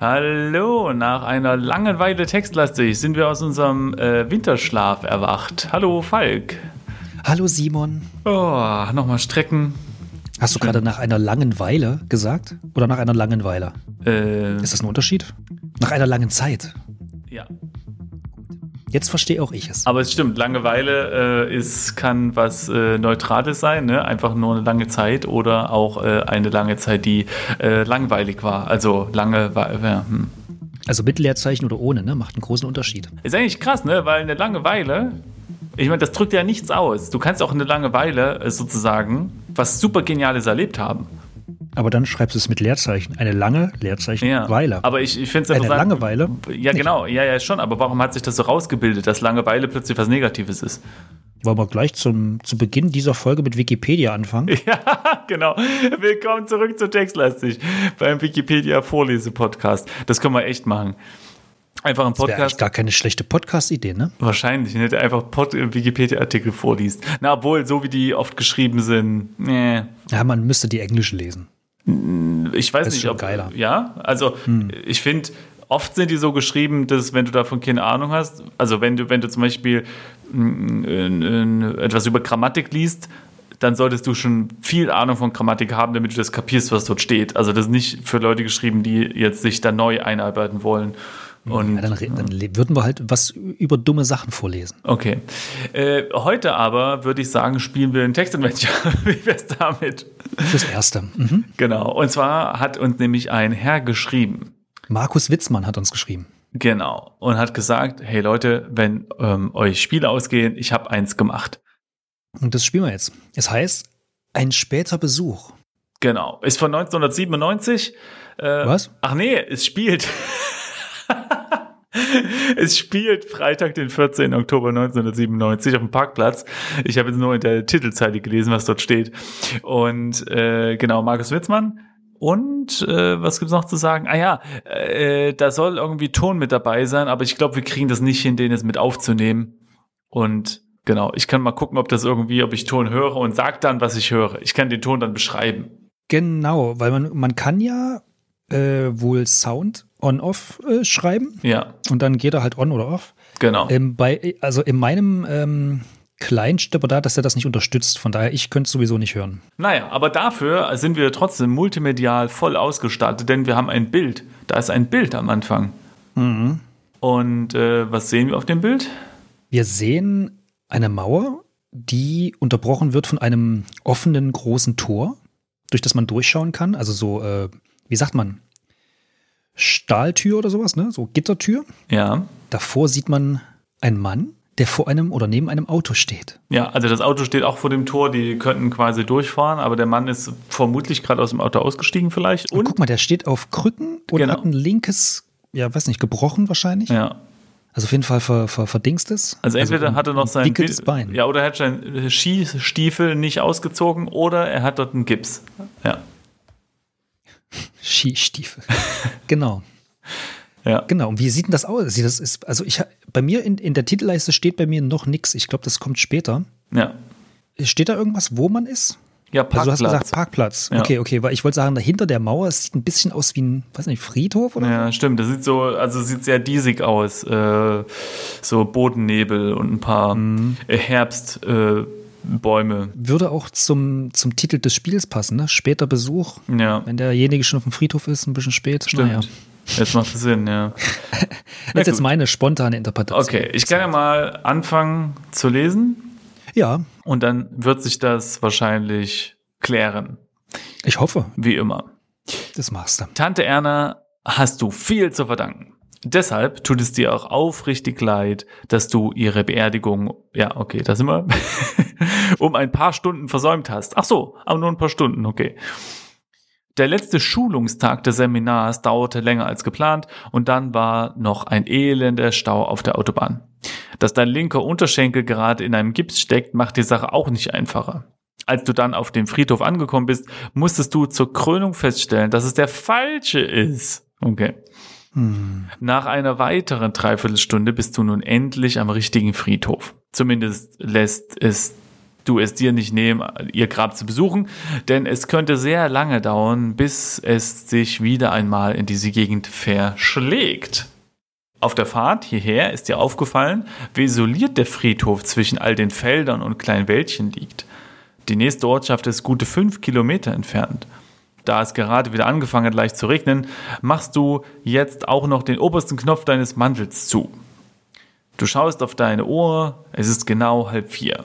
Hallo, nach einer langen Weile textlastig sind wir aus unserem äh, Winterschlaf erwacht. Hallo, Falk. Hallo, Simon. Oh, nochmal strecken. Hast du gerade nach einer langen Weile gesagt? Oder nach einer langen Weile? Äh, Ist das ein Unterschied? Nach einer langen Zeit. ja. Jetzt verstehe auch ich es. Aber es stimmt, Langeweile äh, ist, kann was äh, Neutrales sein, ne? einfach nur eine lange Zeit oder auch äh, eine lange Zeit, die äh, langweilig war. Also lange, ja, hm. Also mit Leerzeichen oder ohne, ne? Macht einen großen Unterschied. Ist eigentlich krass, ne? Weil eine Langeweile, ich meine, das drückt ja nichts aus. Du kannst auch eine Langeweile äh, sozusagen was super Geniales erlebt haben. Aber dann schreibst du es mit Leerzeichen. Eine lange Leerzeichen Ja. Weile. Aber ich, ich finde es Eine. Langeweile? Ja, genau. Ja, ja, schon. Aber warum hat sich das so rausgebildet, dass Langeweile plötzlich was Negatives ist? Wollen wir gleich zum, zu Beginn dieser Folge mit Wikipedia anfangen? Ja, genau. Willkommen zurück zu Textlastig beim Wikipedia-Vorlese-Podcast. Das können wir echt machen. Einfach ein Das wäre eigentlich Podcast. gar keine schlechte Podcast-Idee, ne? Wahrscheinlich, ne, der einfach Pod Wikipedia-Artikel vorliest. Na, obwohl, so wie die oft geschrieben sind, nee. Ja, man müsste die Englische lesen. Ich weiß ist nicht, schon ob. geiler. Hm. Ja, also ich finde, oft sind die so geschrieben, dass wenn du davon keine Ahnung hast, also wenn du, wenn du zum Beispiel in, in, etwas über Grammatik liest, dann solltest du schon viel Ahnung von Grammatik haben, damit du das kapierst, was dort steht. Also das ist nicht für Leute geschrieben, die jetzt sich da neu einarbeiten wollen. Und Ja, dann, dann le- würden wir halt was über dumme Sachen vorlesen. Okay. Äh, heute aber würde ich sagen, spielen wir ein Textadventure. Wie wär's damit? Fürs Erste. Mhm. Genau. Und zwar hat uns nämlich ein Herr geschrieben. Markus Witzmann hat uns geschrieben. Genau. Und hat gesagt, hey Leute, wenn ähm, euch Spiele ausgehen, ich habe eins gemacht. Und das spielen wir jetzt. Es heißt, ein später Besuch. Genau. Ist von 1997. Äh, Was? Ach nee, es spielt. es spielt Freitag, den 14. Oktober 1997 auf dem Parkplatz. Ich habe jetzt nur in der Titelzeile gelesen, was dort steht. Und äh, genau, Markus Witzmann. Und äh, was gibt's noch zu sagen? Ah ja, äh, da soll irgendwie Ton mit dabei sein, aber ich glaube, wir kriegen das nicht hin, den jetzt mit aufzunehmen. Und genau, ich kann mal gucken, ob das irgendwie, ob ich Ton höre und sag dann, was ich höre. Ich kann den Ton dann beschreiben. Genau, weil man, man kann ja äh, wohl Sound on-off äh, schreiben Ja, und dann geht er halt on oder off. genau. Ähm, bei, also in meinem ähm, aber da, dass er das nicht unterstützt. Von daher, ich könnte es sowieso nicht hören. Naja, aber dafür sind wir trotzdem multimedial voll ausgestattet, denn wir haben ein Bild. Da ist ein Bild am Anfang. Und äh, was sehen wir auf dem Bild? Wir sehen eine Mauer, die unterbrochen wird von einem offenen großen Tor, durch das man durchschauen kann. Also so, äh, wie sagt man, Stahltür oder sowas, ne? So Gittertür. Ja. Davor sieht man einen Mann, der vor einem oder neben einem Auto steht. Ja, also das Auto steht auch vor dem Tor, die könnten quasi durchfahren, aber der Mann ist vermutlich gerade aus dem Auto ausgestiegen vielleicht. Und Und, guck mal, der steht auf Krücken und Genau. hat ein linkes, ja, weiß nicht, gebrochen wahrscheinlich. ja. Also auf jeden Fall ver, ver, verdingstes. Also entweder ein- hat er noch ein sein Wickeltes Bi- Bein. Ja, oder er hat seinen Skistiefel nicht ausgezogen oder er hat dort einen Gips. Ja. Skistiefel. genau. Ja. Genau. Und wie sieht denn das aus? Das ist, also ich, bei mir in, in der Titelleiste steht bei mir noch nichts. Ich glaube, das kommt später. Ja. Steht da irgendwas, wo man ist? Ja, Also du hast Parkplatz. gesagt Parkplatz. Ja. Okay, okay, weil ich wollte sagen, dahinter der Mauer, es sieht ein bisschen aus wie ein, weiß nicht, Friedhof oder? Ja, stimmt. Das sieht so, also sieht sehr diesig aus. Äh, so Bodennebel und ein paar Mhm. Herbstbäume. Äh, Bäume. Würde auch zum, zum Titel des Spiels passen, ne? Später Besuch. ja, Wenn derjenige schon auf dem Friedhof ist, ein bisschen spät. stimmt. Naja. Jetzt macht es Sinn, ja. Das ist jetzt gut. meine spontane Interpretation. Okay, ich kann ja mal anfangen zu lesen Ja, und dann wird sich das wahrscheinlich klären, ich hoffe, wie immer. das machst du. Tante Erna hast du viel zu verdanken. Deshalb tut es dir auch aufrichtig leid, dass du ihre Beerdigung, ja, okay, da sind wir, um ein paar Stunden versäumt hast. Ach so, aber nur ein paar Stunden, okay. Der letzte Schulungstag des Seminars dauerte länger als geplant und dann war noch ein elender Stau auf der Autobahn. Dass dein linker Unterschenkel gerade in einem Gips steckt, macht die Sache auch nicht einfacher. Als du dann auf dem Friedhof angekommen bist, musstest du zur Krönung feststellen, dass es der falsche ist. Okay. Hm. Nach einer weiteren Dreiviertelstunde bist du nun endlich am richtigen Friedhof. Zumindest lässt es du es dir nicht nehmen, ihr Grab zu besuchen, denn es könnte sehr lange dauern, bis es sich wieder einmal in diese Gegend verschlägt. Auf der Fahrt hierher ist dir aufgefallen, wie isoliert der Friedhof zwischen all den Feldern und kleinen Wäldchen liegt. Die nächste Ortschaft ist gute fünf Kilometer entfernt. Da es gerade wieder angefangen hat, leicht zu regnen, machst du jetzt auch noch den obersten Knopf deines Mantels zu. Du schaust auf deine Uhr, es ist genau halb vier.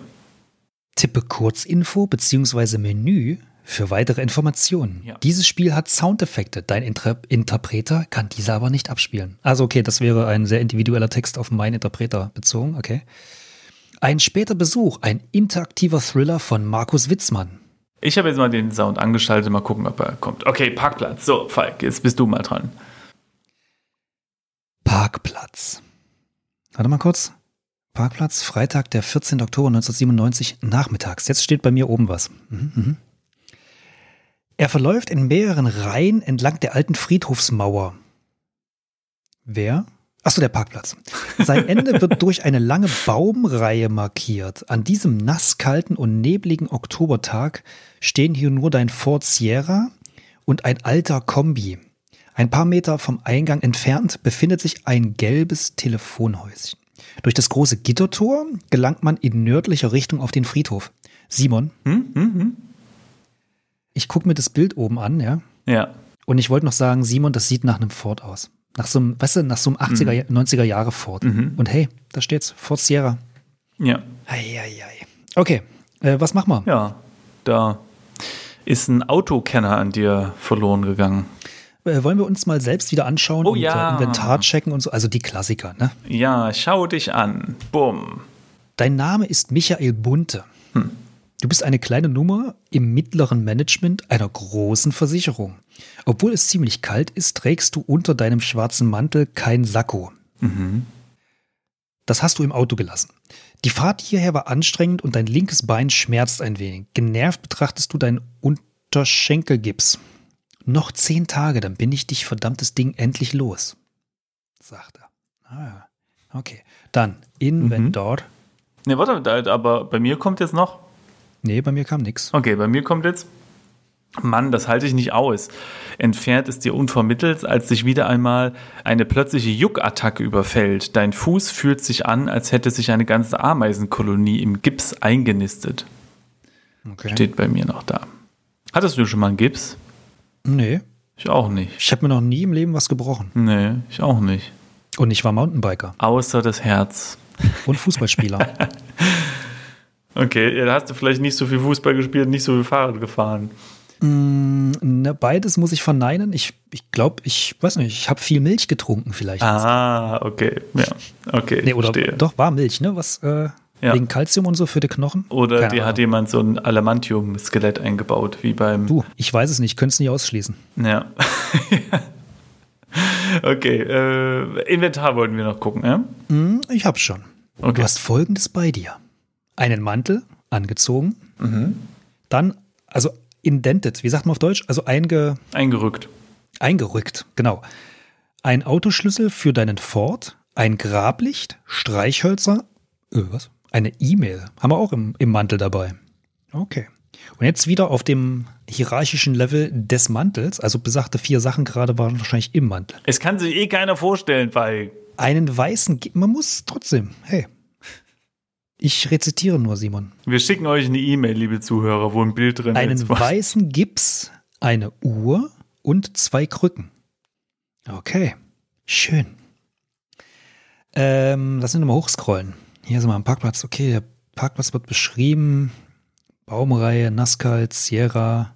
Tippe Kurzinfo bzw. Menü für weitere Informationen. Ja. Dieses Spiel hat Soundeffekte. Dein Inter Interpreter kann diese aber nicht abspielen. Also okay, das wäre ein sehr individueller Text auf meinen Interpreter bezogen. Okay. Ein später Besuch, ein interaktiver Thriller von Markus Witzmann. Ich habe jetzt mal den Sound angeschaltet, mal gucken, ob er kommt. Okay, Parkplatz. So, Falk, jetzt bist du mal dran. Parkplatz. Warte mal kurz. Parkplatz, Freitag, der 14. Oktober 1997, nachmittags. Jetzt steht bei mir oben was. Mhm, mhm. Er verläuft in mehreren Reihen entlang der alten Friedhofsmauer. Wer? Achso, der Parkplatz. Sein Ende wird durch eine lange Baumreihe markiert. An diesem nasskalten und nebligen Oktobertag stehen hier nur dein Ford Sierra und ein alter Kombi. Ein paar Meter vom Eingang entfernt befindet sich ein gelbes Telefonhäuschen. Durch das große Gittertor gelangt man in nördlicher Richtung auf den Friedhof. Simon, Hm? Hm? Hm? ich gucke mir das Bild oben an, ja. Ja. Und ich wollte noch sagen, Simon, das sieht nach einem Ford aus. Nach so einem, weißt du, nach so einem 80er, 90er Jahre Ford. Mhm. Und hey, da steht's, Ford Sierra. Ja. Eieiei. Okay, äh, was machen wir? Ja. Da ist ein Autokenner an dir verloren gegangen. Äh, wollen wir uns mal selbst wieder anschauen Oh und ja. äh, Inventar checken und so? Also die Klassiker, ne? Ja, schau dich an. Bumm. Dein Name ist Michael Bunte. Du bist eine kleine Nummer im mittleren Management einer großen Versicherung. Obwohl es ziemlich kalt ist, trägst du unter deinem schwarzen Mantel kein Sakko. Das hast du im Auto gelassen. Die Fahrt hierher war anstrengend und dein linkes Bein schmerzt ein wenig. Genervt betrachtest du deinen Unterschenkelgips. Noch zehn Tage, dann bin ich dich verdammtes Ding endlich los, sagt er. Ah, ja. okay. Dann Inventor. Ne, warte, aber bei mir kommt jetzt noch. Nee, bei mir kam nix. Okay, bei mir kommt jetzt. Mann, das halte ich nicht aus. Entfernt es dir unvermittelt, als dich wieder einmal eine plötzliche Juckattacke überfällt. Dein Fuß fühlt sich an, als hätte sich eine ganze Ameisenkolonie im Gips eingenistet. Okay. Steht bei mir noch da. Hattest du schon mal einen Gips? Nee, Ich auch nicht. ich habe mir noch nie im Leben was gebrochen. Nee, ich auch nicht. Und ich war Mountainbiker Außer das Herz. und Fußballspieler. Okay, ja, da hast du vielleicht nicht so viel Fußball gespielt, nicht so viel Fahrrad gefahren. mm, ne, beides muss ich verneinen. Ich ich glaube, ich weiß nicht, ich habe viel Milch getrunken vielleicht. Ah, okay. Ja, okay. nee, oder verstehe. doch, war Milch, ne? Was äh, Ja. wegen Kalzium und so für die Knochen? Oder Keine dir hat jemand so ein Adamantium-Skelett eingebaut, wie beim. Du, ich weiß es nicht, könnte es nicht ausschließen. Ja. okay, äh, Inventar wollten wir noch gucken, ja? Hm, ich hab's schon. Okay. Du hast folgendes bei dir: Einen Mantel angezogen, Mhm. dann, also indented, wie sagt man auf Deutsch? Also einge, Eingerückt. eingerückt, genau. Ein Autoschlüssel für deinen Ford, ein Grablicht, Streichhölzer, äh, was? Eine E-Mail. Haben wir auch im, im Mantel dabei. Okay. Und jetzt wieder auf dem hierarchischen Level des Mantels, also besagte vier Sachen gerade waren wahrscheinlich im Mantel. Es kann sich eh keiner vorstellen, weil. Einen weißen, man muss trotzdem, hey. Ich rezitiere nur, Simon. Wir schicken euch eine E-Mail, liebe Zuhörer, wo ein Bild drin Einen ist. weißen Gips, eine Uhr und zwei Krücken. Okay, schön. Ähm, lass uns nochmal hochscrollen. Hier sind wir am Parkplatz. Okay, der Parkplatz wird beschrieben. Baumreihe, Nascal, Sierra.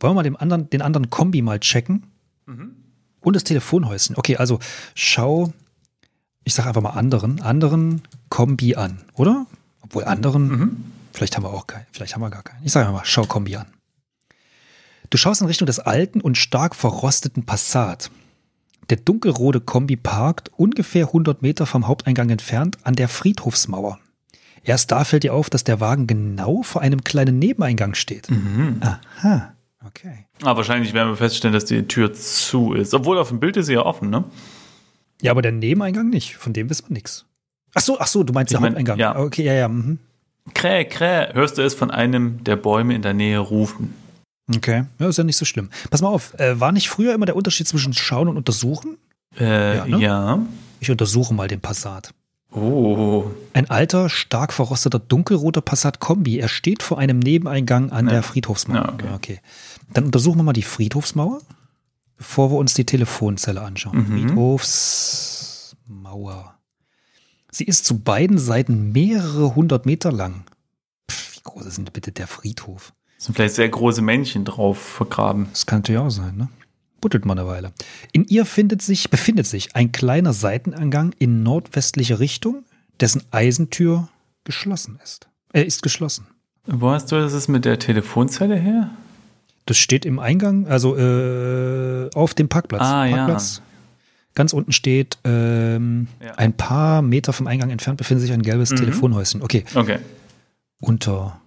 Wollen wir mal den anderen, den anderen Kombi mal checken? Mhm. Und das Telefonhäuschen. Okay, also schau, ich sage einfach mal anderen, anderen Kombi an, oder? Obwohl anderen, Mhm. vielleicht haben wir auch keinen, vielleicht haben wir gar keinen. Ich sage mal, schau Kombi an. Du schaust in Richtung des alten und stark verrosteten Passat. Der dunkelrote Kombi parkt ungefähr 100 Meter vom Haupteingang entfernt an der Friedhofsmauer. Erst da fällt dir auf, dass der Wagen genau vor einem kleinen Nebeneingang steht. Mhm. Aha, okay. Aber wahrscheinlich werden wir feststellen, dass die Tür zu ist. Obwohl auf dem Bild ist sie ja offen, ne? Ja, aber der Nebeneingang nicht. Von dem wissen wir nichts. Ach so, ach so, du meinst Ich mein, Haupteingang. ja. Okay, ja, ja. Mhm. Kräh, kräh, hörst du es von einem der Bäume in der Nähe rufen? Okay, ja, ist ja nicht so schlimm. Pass mal auf, äh, war nicht früher immer der Unterschied zwischen schauen und untersuchen? Äh, Ja, ja. ne? Ich untersuche mal den Passat. Oh. Ein alter, stark verrosteter, dunkelroter Passat-Kombi. Er steht vor einem Nebeneingang an Ja. der Friedhofsmauer. Ja, okay. okay. Dann untersuchen wir mal die Friedhofsmauer, bevor wir uns die Telefonzelle anschauen. Mhm. Friedhofsmauer. Sie ist zu beiden Seiten mehrere hundert Meter lang. Pff, wie groß ist denn bitte der Friedhof? Sind vielleicht sehr große Männchen drauf vergraben. Das kann natürlich auch sein, ne? Buddelt mal eine Weile. In ihr findet sich, befindet sich ein kleiner Seiteneingang in nordwestliche Richtung, dessen Eisentür geschlossen ist. Er ist geschlossen. Wo hast du das mit der Telefonzelle her? Das steht im Eingang, also äh, auf dem Parkplatz. Ah, ja. Ganz unten steht, ähm, Ja. ein paar Meter vom Eingang entfernt befindet sich ein gelbes Mhm. Telefonhäuschen. Okay. Okay. Unter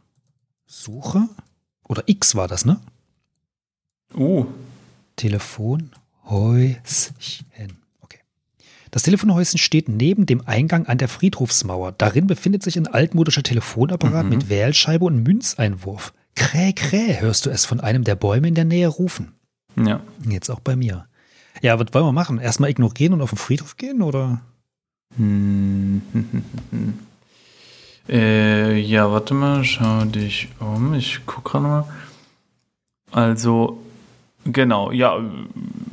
Suche? Oder X war das, ne? Uh. Telefonhäuschen. Okay. Das Telefonhäuschen steht neben dem Eingang an der Friedhofsmauer. Darin befindet sich ein altmodischer Telefonapparat Mhm. mit Wählscheibe und Münzeinwurf. Kräh, kräh, hörst du es von einem der Bäume in der Nähe rufen. Ja. Jetzt auch bei mir. Ja, was wollen wir machen? Erstmal ignorieren und auf den Friedhof gehen oder? Hm. Äh, ja, warte mal, schau dich um. Ich guck gerade mal. Also, genau, ja,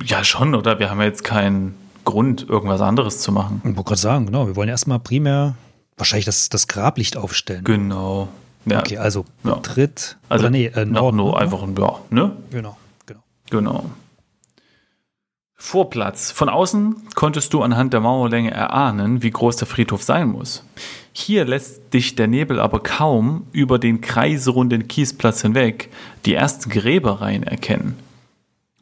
ja schon, oder? Wir haben ja jetzt keinen Grund, irgendwas anderes zu machen. Ich wollte gerade sagen, genau. Wir wollen erstmal primär wahrscheinlich das, das Grablicht aufstellen. Genau. Ja, Okay, also Ja. Tritt. also nee, äh, Norden. nur ne? einfach ein, ja, ne? Genau, genau. Genau. Vorplatz. Von außen konntest du anhand der Mauerlänge erahnen, wie groß der Friedhof sein muss. Hier lässt dich der Nebel aber kaum über den kreisrunden Kiesplatz hinweg die ersten Gräbereien erkennen.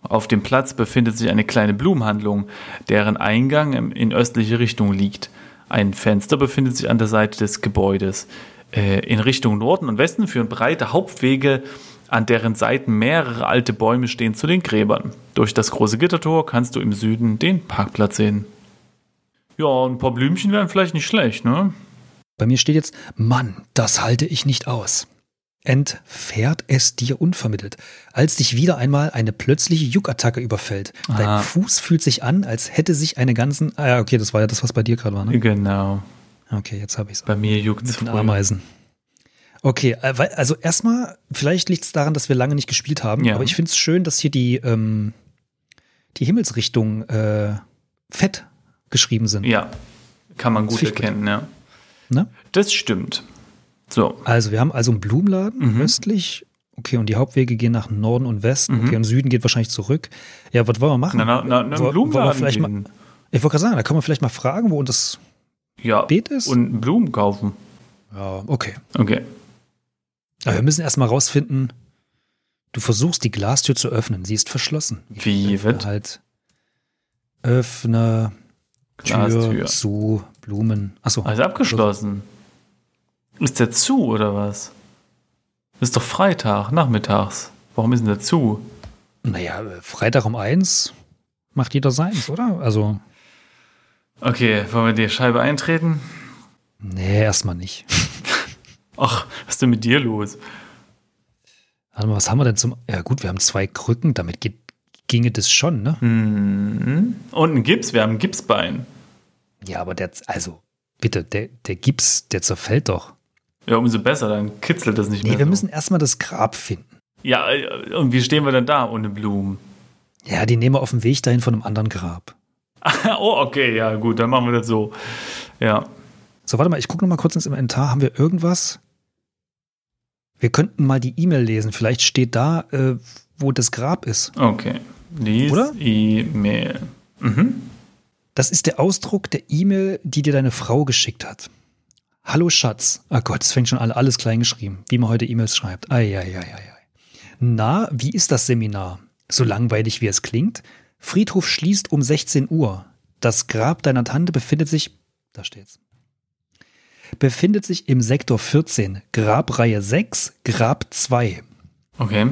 Auf dem Platz befindet sich eine kleine Blumenhandlung, deren Eingang in östliche Richtung liegt. Ein Fenster befindet sich an der Seite des Gebäudes. Äh, In Richtung Norden und Westen führen breite Hauptwege, an deren Seiten mehrere alte Bäume stehen, zu den Gräbern. Durch das große Gittertor kannst du im Süden den Parkplatz sehen. Ja, ein paar Blümchen wären vielleicht nicht schlecht, ne? Bei mir steht jetzt, Mann, das halte ich nicht aus. Entfährt es dir unvermittelt, als dich wieder einmal eine plötzliche Juckattacke überfällt. Dein Ah. Fuß fühlt sich an, als hätte sich eine ganzen. Ah, ja, okay, das war ja das, was bei dir gerade war, ne? Genau. Okay, jetzt habe ich es. Bei mir juckt es Ameisen. Okay, äh, also erstmal, vielleicht liegt es daran, dass wir lange nicht gespielt haben, Ja. aber ich finde es schön, dass hier die, ähm, die Himmelsrichtung äh, fett geschrieben sind. Ja, kann man gut Das erkennen, ja. Ne? Das stimmt. So, Also wir haben also einen Blumenladen Mhm. östlich. Okay, und die Hauptwege gehen nach Norden und Westen. Mhm. Okay, und Süden geht wahrscheinlich zurück. Ja, was wollen wir machen? na, na, na, na, Wo- einen wollen wir Blumenladen vielleicht mal, gehen. ich wollte gerade sagen, da kann man vielleicht mal fragen, wo das Ja, Beet ist. und Blumen kaufen. ja, okay. Okay. Aber wir müssen erstmal rausfinden, du versuchst die Glastür zu öffnen. Sie ist verschlossen. Wie wird? Halt öffne Tür Glastür. zu Blumen. Achso. Also abgeschlossen. Ist der zu oder was? Ist doch Freitag, nachmittags. Warum ist denn der zu? Naja, Freitag um eins macht jeder seins, oder? Also, Okay, wollen wir die Scheibe eintreten? nee, erstmal nicht. Ach, was ist denn mit dir los? Warte mal, was haben wir denn zum. Ja, gut, wir haben zwei Krücken, damit geht, ginge das schon, ne? Hm. Und ein Gips, wir haben ein Gipsbein. Ja, aber der. Also, bitte, der, der Gips, der zerfällt doch. Ja, umso besser, dann kitzelt das nicht Nee, mehr. wir so. müssen erstmal das Grab finden. Ja, äh, und wie stehen wir denn da ohne Blumen? Ja, die nehmen wir auf dem Weg dahin von einem anderen Grab. oh, okay, ja, gut, dann machen wir das so. Ja. So, warte mal, ich gucke noch mal kurz ins Inventar. Haben wir irgendwas? Wir könnten mal die E-Mail lesen. Vielleicht steht da, äh, wo das Grab ist. Okay. Lies Oder? E-Mail. Mhm. Das ist der Ausdruck der E-Mail, die dir deine Frau geschickt hat. Hallo Schatz. Ah Gott, es fängt schon an, alles klein geschrieben, wie man heute E-Mails schreibt. Eieieiei. Na, wie ist das Seminar? So langweilig wie es klingt? Friedhof schließt um 16 Uhr. Das Grab deiner Tante befindet sich, da steht's, befindet sich im Sektor 14, Grabreihe 6, Grab 2. Okay.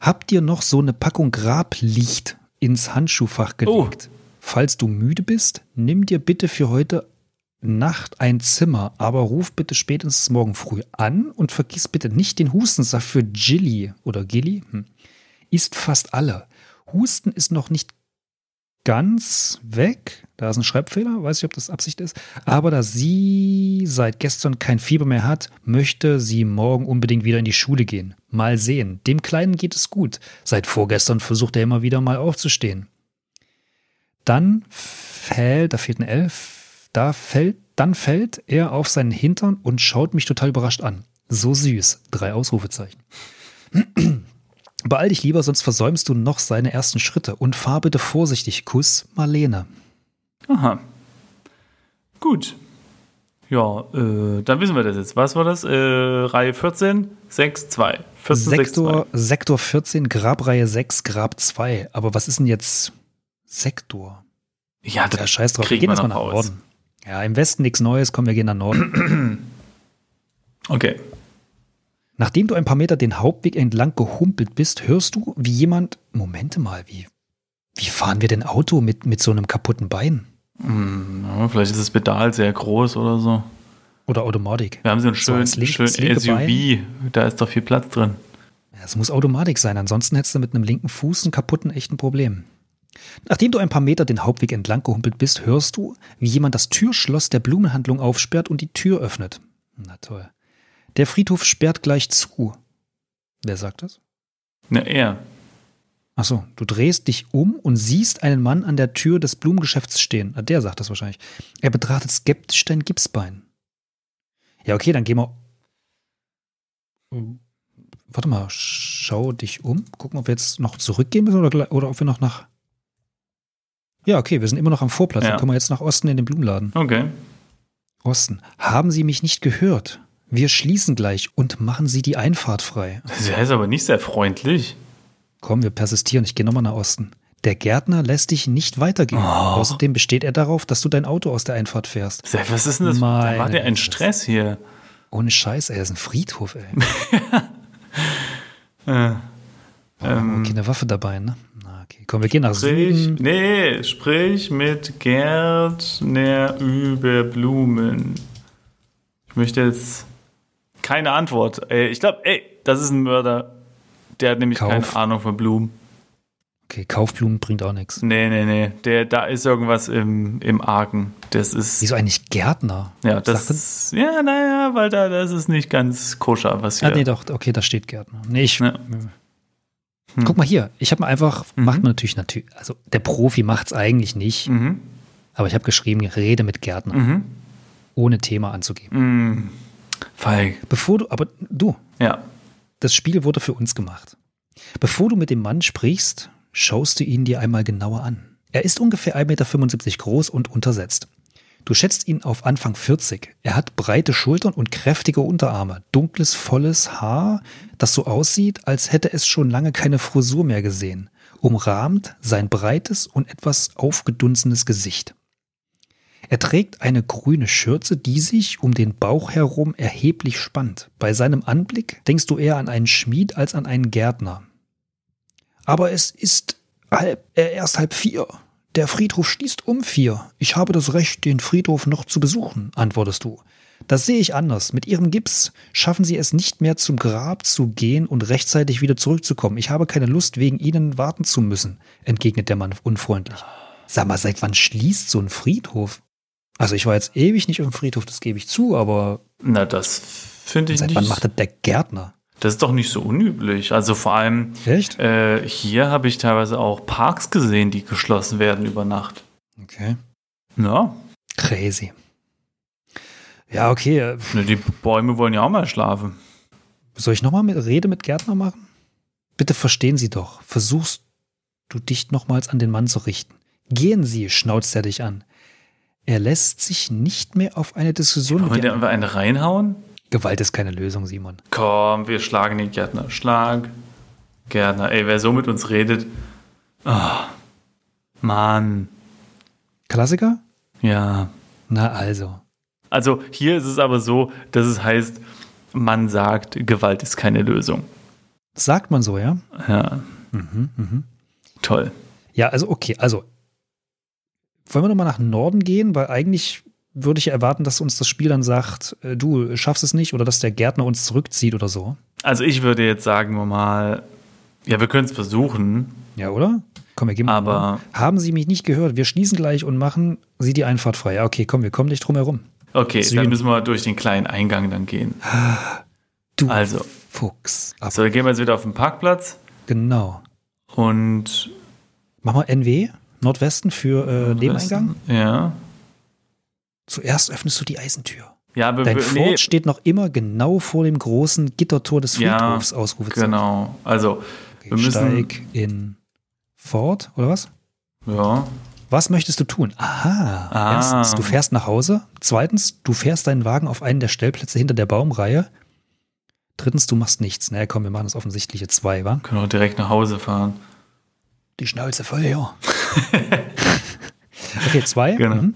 Habt ihr noch so eine Packung Grablicht ins Handschuhfach gelegt? Oh. Falls du müde bist, nimm dir bitte für heute Nacht ein Zimmer, aber ruf bitte spätestens morgen früh an und vergiss bitte nicht den Hustensaft für Gilly oder Gilly. Hm. Ist fast alle. Husten ist noch nicht ganz weg. Da ist ein Schreibfehler, weiß ich, ob das Absicht ist. Aber da sie seit gestern kein Fieber mehr hat, möchte sie morgen unbedingt wieder in die Schule gehen. Mal sehen. Dem Kleinen geht es gut. Seit vorgestern versucht er immer wieder mal aufzustehen. Dann fällt, da fehlt ein L, da fällt, dann fällt er auf seinen Hintern und schaut mich total überrascht an. So süß. Drei Ausrufezeichen. Beeil dich lieber, sonst versäumst du noch seine ersten Schritte. Und fahr bitte vorsichtig. Kuss, Marlene. Aha. Gut. Ja, äh, dann wissen wir das jetzt. Was war das? Äh, Reihe 14, 6, 2. 14, Sektor, 6, Sektor 14, Grabreihe 6, Grab 2. Aber was ist denn jetzt Sektor? 2. Ja, Ja, das scheiß drauf. Wir gehen wir jetzt mal noch nach. Norden. Ja, im Westen nichts Neues. Komm, wir gehen nach Norden. Okay. Nachdem du ein paar Meter den Hauptweg entlang gehumpelt bist, hörst du, wie jemand. Momente mal, wie. Wie fahren wir denn Auto mit, mit so einem kaputten Bein? Hm, vielleicht ist das Pedal sehr groß oder so. Oder Automatik? Wir haben so einen So schönen, link- schönen SUV. Da ist doch viel Platz drin. Es muss Automatik sein, ansonsten hättest du mit einem linken Fuß einen kaputten echten Problem. Nachdem du ein paar Meter den Hauptweg entlang gehumpelt bist, hörst du, wie jemand das Türschloss der Blumenhandlung aufsperrt und die Tür öffnet. Na toll. Der Friedhof sperrt gleich zu. Wer sagt das? Ja, er. Achso, du drehst dich um und siehst einen Mann an der Tür des Blumengeschäfts stehen. Ah, Der sagt das wahrscheinlich. Er betrachtet skeptisch dein Gipsbein. Ja, okay, dann gehen wir. Warte mal, schau dich um. Gucken, ob wir jetzt noch zurückgehen müssen oder, oder ob wir noch nach. Ja, okay, wir sind immer noch am Vorplatz. Ja. Dann kommen wir jetzt nach Osten in den Blumenladen. Okay. Osten. Haben Sie mich nicht gehört? Wir schließen gleich und machen Sie die Einfahrt frei. Das ist aber nicht sehr freundlich. Komm, wir persistieren. Ich gehe nochmal nach Osten. Der Gärtner lässt dich nicht weitergehen. Oh. Außerdem besteht er darauf, dass du dein Auto aus der Einfahrt fährst. Was ist denn das? Meine da war der ein. Stress hier. Ohne Scheiß, ey, das ist ein Friedhof, ey. Äh, Ähm, keine Waffe dabei, ne? Na, okay. Komm, wir gehen nach sprich, Süden. nee, sprich mit Gärtner über Blumen. Ich möchte jetzt keine Antwort. Ey, ich glaube, ey, das ist ein Mörder. Der hat nämlich Kauf. keine Ahnung von Blumen. Okay, Kaufblumen bringt auch nichts. Nee, nee, nee. Der, da ist irgendwas im, im Argen. Das ist. Wieso eigentlich Gärtner? Ja, das. Ja, naja, weil da das ist nicht ganz koscher, was hier. Ah, nee, doch, okay, da steht Gärtner. Nee, ich. Ja. Hm. Guck mal hier, ich habe mir einfach, Mhm. macht man natürlich, natürlich, also der Profi macht's eigentlich nicht, Mhm. aber ich habe geschrieben, rede mit Gärtner, Mhm. ohne Thema anzugeben. Feig. Bevor du, aber du, Ja. Das Spiel wurde für uns gemacht. Bevor du mit dem Mann sprichst, schaust du ihn dir einmal genauer an. Er ist ungefähr 1,75 Meter groß und untersetzt. Du schätzt ihn auf Anfang 40. Er hat breite Schultern und kräftige Unterarme, dunkles, volles Haar, das so aussieht, als hätte es schon lange keine Frisur mehr gesehen, umrahmt sein breites und etwas aufgedunsenes Gesicht. Er trägt eine grüne Schürze, die sich um den Bauch herum erheblich spannt. Bei seinem Anblick denkst du eher an einen Schmied als an einen Gärtner. Aber es ist halb, äh, erst halb vier. Der Friedhof schließt um vier. Ich habe das Recht, den Friedhof noch zu besuchen, antwortest du. Das sehe ich anders. Mit ihrem Gips schaffen sie es nicht mehr zum Grab zu gehen und rechtzeitig wieder zurückzukommen. Ich habe keine Lust, wegen ihnen warten zu müssen, entgegnet der Mann unfreundlich. Sag mal, seit wann schließt so ein Friedhof? Also ich war jetzt ewig nicht im Friedhof, das gebe ich zu, aber Na, das finde ich seit nicht. wann macht das der Gärtner? Das ist doch nicht so unüblich. Also vor allem Echt? äh, hier habe ich teilweise auch Parks gesehen, die geschlossen werden über Nacht. Okay. Ja, Crazy. Ja, okay. die Bäume wollen ja auch mal schlafen. Soll ich nochmal mit Rede mit Gärtner machen? Bitte verstehen Sie doch. Versuchst du dich nochmals an den Mann zu richten. Gehen Sie, schnauzt er dich an. Er lässt sich nicht mehr auf eine Diskussion Wollen wir einfach eine reinhauen? Gewalt ist keine Lösung, Simon. Komm, wir schlagen den Gärtner. Schlag. Gärtner. Ey, wer so mit uns redet. Ah, Mann. Klassiker? Ja. Na also. Also hier ist es aber so, dass es heißt, man sagt, Gewalt ist keine Lösung. Sagt man so, ja? Ja, Mhm, mhm. toll. Ja, also okay, also wollen wir nochmal nach Norden gehen, weil eigentlich würde ich ja erwarten, dass uns das Spiel dann sagt, äh, du schaffst es nicht oder dass der Gärtner uns zurückzieht oder so. Also ich würde jetzt sagen wir mal, ja, wir können es versuchen, Ja, oder? Komm, wir gehen mal. aber Haben Sie mich nicht gehört? Wir schließen gleich und machen Sie die Einfahrt frei. Ja, okay, komm, wir kommen nicht drum herum. okay, Süden. dann müssen wir durch den kleinen Eingang dann gehen. Du Also. Fuchs. So, dann gehen wir jetzt wieder auf den Parkplatz genau. und Mach mal NW, Nordwesten für äh, Nebeneingang. Ja. Zuerst öffnest du die Eisentür. Ja, Dein Ford nee, steht noch immer genau vor dem großen Gittertor des Ja, Friedhofs, Ausrufezeichen. genau. Also, Okay, wir müssen Steig in Ford, oder was? ja, Was möchtest du tun? Aha. Ah. Erstens, du fährst nach Hause. Zweitens, du fährst deinen Wagen auf einen der Stellplätze hinter der Baumreihe. Drittens, du machst nichts. Na naja, komm, wir machen das offensichtliche zwei, wa? können auch direkt nach Hause fahren. Die Schnauze voll, ja. okay, zwei. Genau. Mhm.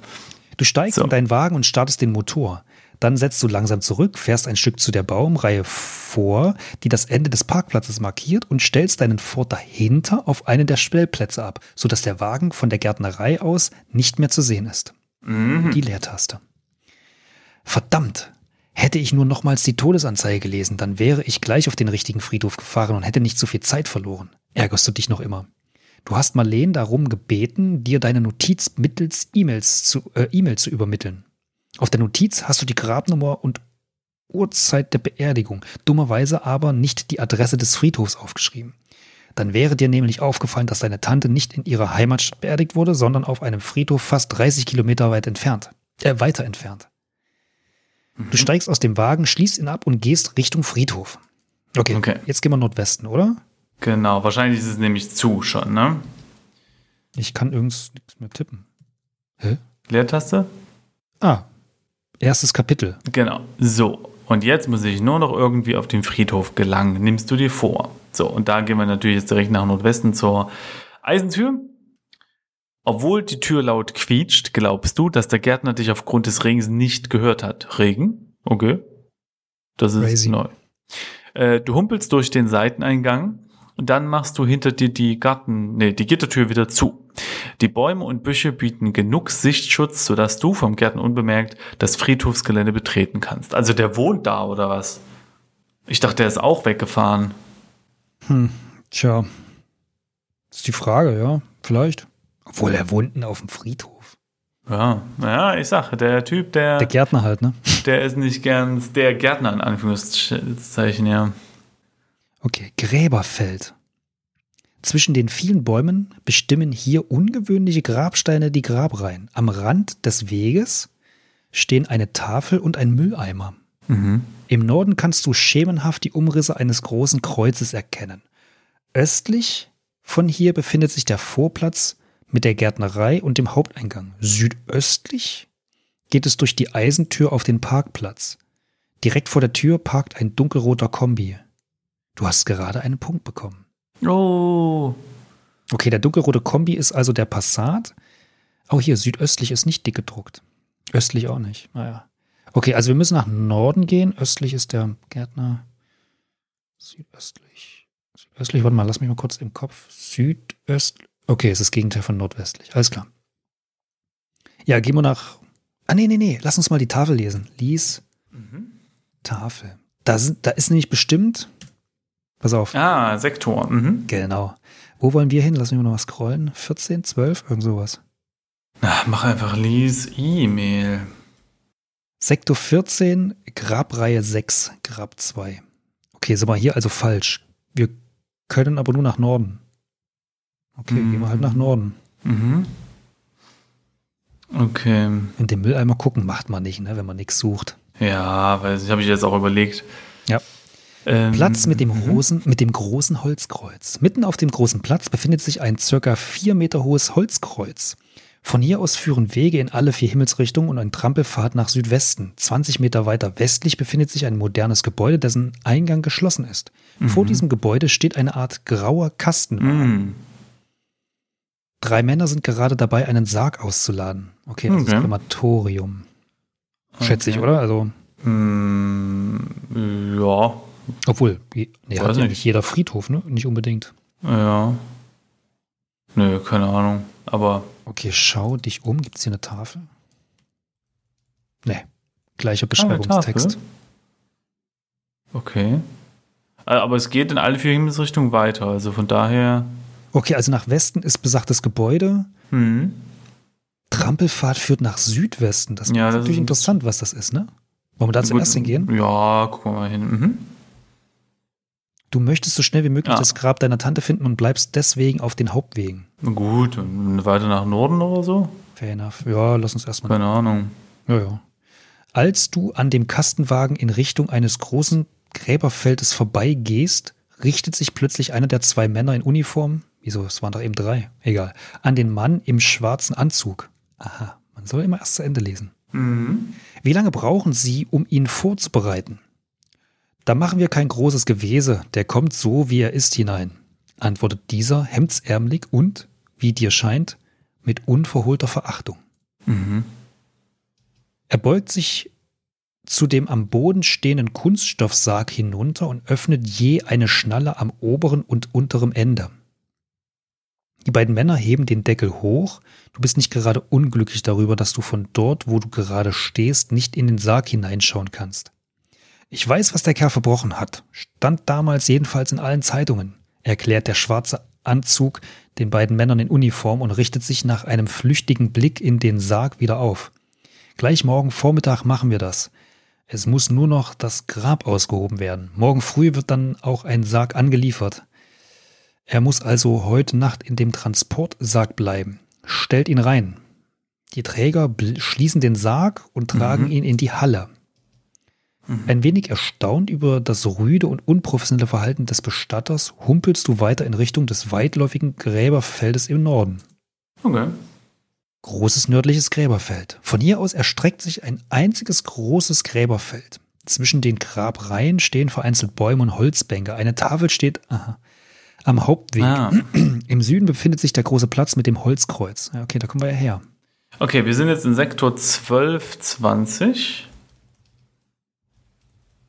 Du steigst So. in deinen Wagen und startest den Motor. Dann setzt du langsam zurück, fährst ein Stück zu der Baumreihe vor, die das Ende des Parkplatzes markiert und stellst deinen Ford dahinter auf einen der Stellplätze ab, sodass der Wagen von der Gärtnerei aus nicht mehr zu sehen ist. Mhm. Die Leertaste. Verdammt! Hätte ich nur nochmals die Todesanzeige gelesen, dann wäre ich gleich auf den richtigen Friedhof gefahren und hätte nicht so viel Zeit verloren. Ärgerst du dich noch immer? Du hast Marleen darum gebeten, dir deine Notiz mittels E-Mails zu, äh, E-Mail zu übermitteln. Auf der Notiz hast du die Grabnummer und Uhrzeit der Beerdigung, dummerweise aber nicht die Adresse des Friedhofs aufgeschrieben. Dann wäre dir nämlich aufgefallen, dass deine Tante nicht in ihrer Heimatstadt beerdigt wurde, sondern auf einem Friedhof fast 30 Kilometer weit entfernt. Äh, weiter entfernt. Du steigst aus dem Wagen, schließt ihn ab und gehst Richtung Friedhof. Okay, Okay. jetzt gehen wir Nordwesten, oder? Genau, wahrscheinlich ist es nämlich zu schon, ne? Ich kann irgends nichts mehr tippen. Hä? Leertaste? Ah, erstes Kapitel. Genau. So, und jetzt muss ich nur noch irgendwie auf den Friedhof gelangen. Nimmst du dir vor. So, und da gehen wir natürlich jetzt direkt nach Nordwesten zur Eisentür. Obwohl die Tür laut quietscht, glaubst du, dass der Gärtner dich aufgrund des Regens nicht gehört hat. Regen? Okay. Das ist Crazy. neu. Äh, du humpelst durch den Seiteneingang und dann machst du hinter dir die Garten, nee, die Gittertür wieder zu. Die Bäume und Büsche bieten genug Sichtschutz, sodass du vom Gärten unbemerkt das Friedhofsgelände betreten kannst. Also der wohnt da oder was? Ich dachte, der ist auch weggefahren. Hm, tja. Ist die Frage, ja. Vielleicht. Obwohl er wohnt auf dem Friedhof. Ja, ja, ich sag, der Typ, der, Der Gärtner halt, ne? der ist nicht ganz der Gärtner in Anführungszeichen, ja. Okay, Gräberfeld. Zwischen den vielen Bäumen bestimmen hier ungewöhnliche Grabsteine die Grabreihen. Am Rand des Weges stehen eine Tafel und ein Mülleimer. Mhm. Im Norden kannst du schemenhaft die Umrisse eines großen Kreuzes erkennen. Östlich von hier befindet sich der Vorplatz mit der Gärtnerei und dem Haupteingang. Südöstlich geht es durch die Eisentür auf den Parkplatz. Direkt vor der Tür parkt ein dunkelroter Kombi. Du hast gerade einen Punkt bekommen. Oh, Okay, der dunkelrote Kombi ist also der Passat. Oh, hier, südöstlich ist nicht dick gedruckt. Östlich auch nicht. Naja. Okay, also wir müssen nach Norden gehen. Östlich ist der Gärtner. Südöstlich. Südöstlich, warte mal, lass mich mal kurz im Kopf. Südöstlich. Okay, es ist das Gegenteil von nordwestlich. Alles klar. Ja, gehen wir nach. Ah, nee, nee, nee. Lass uns mal die Tafel lesen. Lies Tafel. Da, sind, da ist nämlich bestimmt. Pass auf. ah, Sektor. Mhm. Genau. Wo wollen wir hin? Lass mich mal noch mal scrollen. 14, 12, irgend sowas. Na, mach einfach Lies E-Mail. Sektor 14, Grabreihe 6, Grab 2. Okay, sind wir hier also falsch. Wir können aber nur nach Norden. Okay, Mhm. gehen wir halt nach Norden. Mhm. Okay. In den Mülleimer gucken macht man nicht, ne, wenn man nichts sucht. Ja, weil das habe ich jetzt auch überlegt. Ja. Ähm, Platz mit dem, mhm. großen, mit dem großen Holzkreuz. Mitten auf dem großen Platz befindet sich ein circa vier Meter hohes Holzkreuz. Von hier aus führen Wege in alle vier Himmelsrichtungen und ein Trampelpfad nach Südwesten. 20 Meter weiter westlich befindet sich ein modernes Gebäude, dessen Eingang geschlossen ist. Vor diesem Gebäude steht eine Art grauer Kasten. Mhm. Drei Männer sind gerade dabei, einen Sarg auszuladen. Okay, das ist Okay. Krematorium. Schätze ich, Okay. oder? Also, Hm, ja, obwohl, nee, hat ja nicht. nicht jeder Friedhof, ne? Nicht unbedingt. ja. Nö, keine Ahnung. Aber Okay, schau dich um. Gibt es hier eine Tafel? Nee. Gleicher Ah, Beschreibungstext. Okay. Äh, Aber es geht in alle vier Himmelsrichtungen weiter. Also von daher. Okay, also nach Westen ist besagtes Gebäude. Hm. Trampelpfad führt nach Südwesten. Das Ja, ist das natürlich ist- interessant, was das ist, ne? Wollen wir da zuerst hingehen? Ja, gucken wir mal hin. Mhm. Du möchtest so schnell wie möglich Ja. das Grab deiner Tante finden und bleibst deswegen auf den Hauptwegen. Gut, und weiter nach Norden oder so? Fair enough. Ja, lass uns erstmal. Keine Ahnung. Ja, ja. Als du an dem Kastenwagen in Richtung eines großen Gräberfeldes vorbeigehst, richtet sich plötzlich einer der zwei Männer in Uniform, wieso, es waren doch eben drei, egal, an den Mann im schwarzen Anzug. Aha, man soll immer erst zu Ende lesen. Mhm. Wie lange brauchen Sie, um ihn vorzubereiten? Da machen wir kein großes Gewese, der kommt so, wie er ist, hinein, antwortet dieser hemdsärmelig und, wie dir scheint, mit unverholter Verachtung. Mhm. Er beugt sich zu dem am Boden stehenden Kunststoffsarg hinunter und öffnet je eine Schnalle am oberen und unteren Ende. Die beiden Männer heben den Deckel hoch. Du bist nicht gerade unglücklich darüber, dass du von dort, wo du gerade stehst, nicht in den Sarg hineinschauen kannst. Ich weiß, was der Kerl verbrochen hat. Stand damals jedenfalls in allen Zeitungen, erklärt der schwarze Anzug den beiden Männern in Uniform und richtet sich nach einem flüchtigen Blick in den Sarg wieder auf. Gleich morgen Vormittag machen wir das. Es muss nur noch das Grab ausgehoben werden. Morgen früh wird dann auch ein Sarg angeliefert. Er muss also heute Nacht in dem Transportsarg bleiben. Stellt ihn rein. Die Träger schließen den Sarg und tragen Mhm. ihn in die Halle. Ein wenig erstaunt über das rüde und unprofessionelle Verhalten des Bestatters humpelst du weiter in Richtung des weitläufigen Gräberfeldes im Norden. Okay. Großes nördliches Gräberfeld. Von hier aus erstreckt sich ein einziges großes Gräberfeld. Zwischen den Grabreihen stehen vereinzelt Bäume und Holzbänke. Eine Tafel steht aha, am Hauptweg. Ah. Im Süden befindet sich der große Platz mit dem Holzkreuz. Ja, okay, da kommen wir ja her. Okay, wir sind jetzt in Sektor 1220.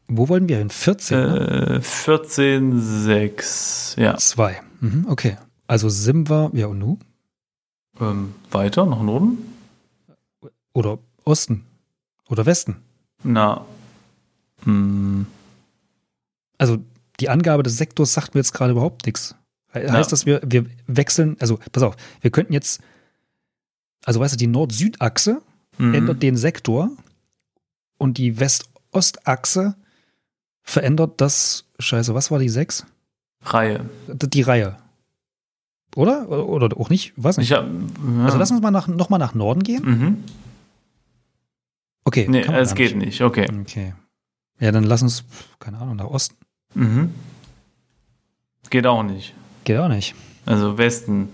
Wo wollen wir hin? 14? ne? Äh, 14,6. Ja. Zwei. Mhm, okay. Also wir, ja und nu? Ähm, weiter nach Norden? Oder Osten? Oder Westen? Na. Hm, Also die Angabe des Sektors sagt mir jetzt gerade überhaupt nichts. He- Heißt das, wir, wir wechseln, also pass auf, wir könnten jetzt, also weißt du, die Nord-Süd-Achse mhm. ändert den Sektor und die West-Ost-Achse verändert das, scheiße, was war die 6? Reihe. Die Reihe. Oder? Oder, auch nicht? Weiß nicht. Ich hab, ja. Also lass uns mal nach, noch mal nach Norden gehen. Mhm. Okay. Nee, es geht nicht. Okay. Okay. Ja, dann lass uns, keine Ahnung, nach Osten. Mhm. Geht auch nicht. Geht auch nicht. Also Westen.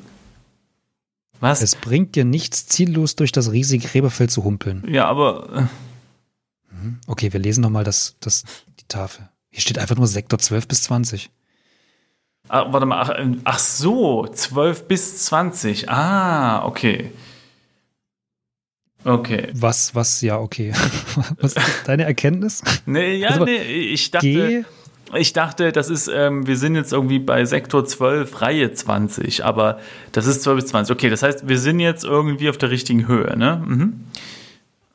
Was? Es bringt dir nichts, ziellos durch das riesige Gräberfeld zu humpeln. ja, aber. äh, Mhm. Okay, wir lesen nochmal das, das, die Tafel. Hier steht einfach nur Sektor 12 bis 20. Ah, warte mal, ach, ähm, ach so, 12 bis 20. Ah, okay. Okay. Was, was, ja, okay. was ist deine Erkenntnis? Nee, ja, Also, nee, ich dachte, ich dachte, das ist, ähm, wir sind jetzt irgendwie bei Sektor 12, Reihe 20, aber das ist 12 bis 20. Okay, das heißt, wir sind jetzt irgendwie auf der richtigen Höhe, ne? Mhm.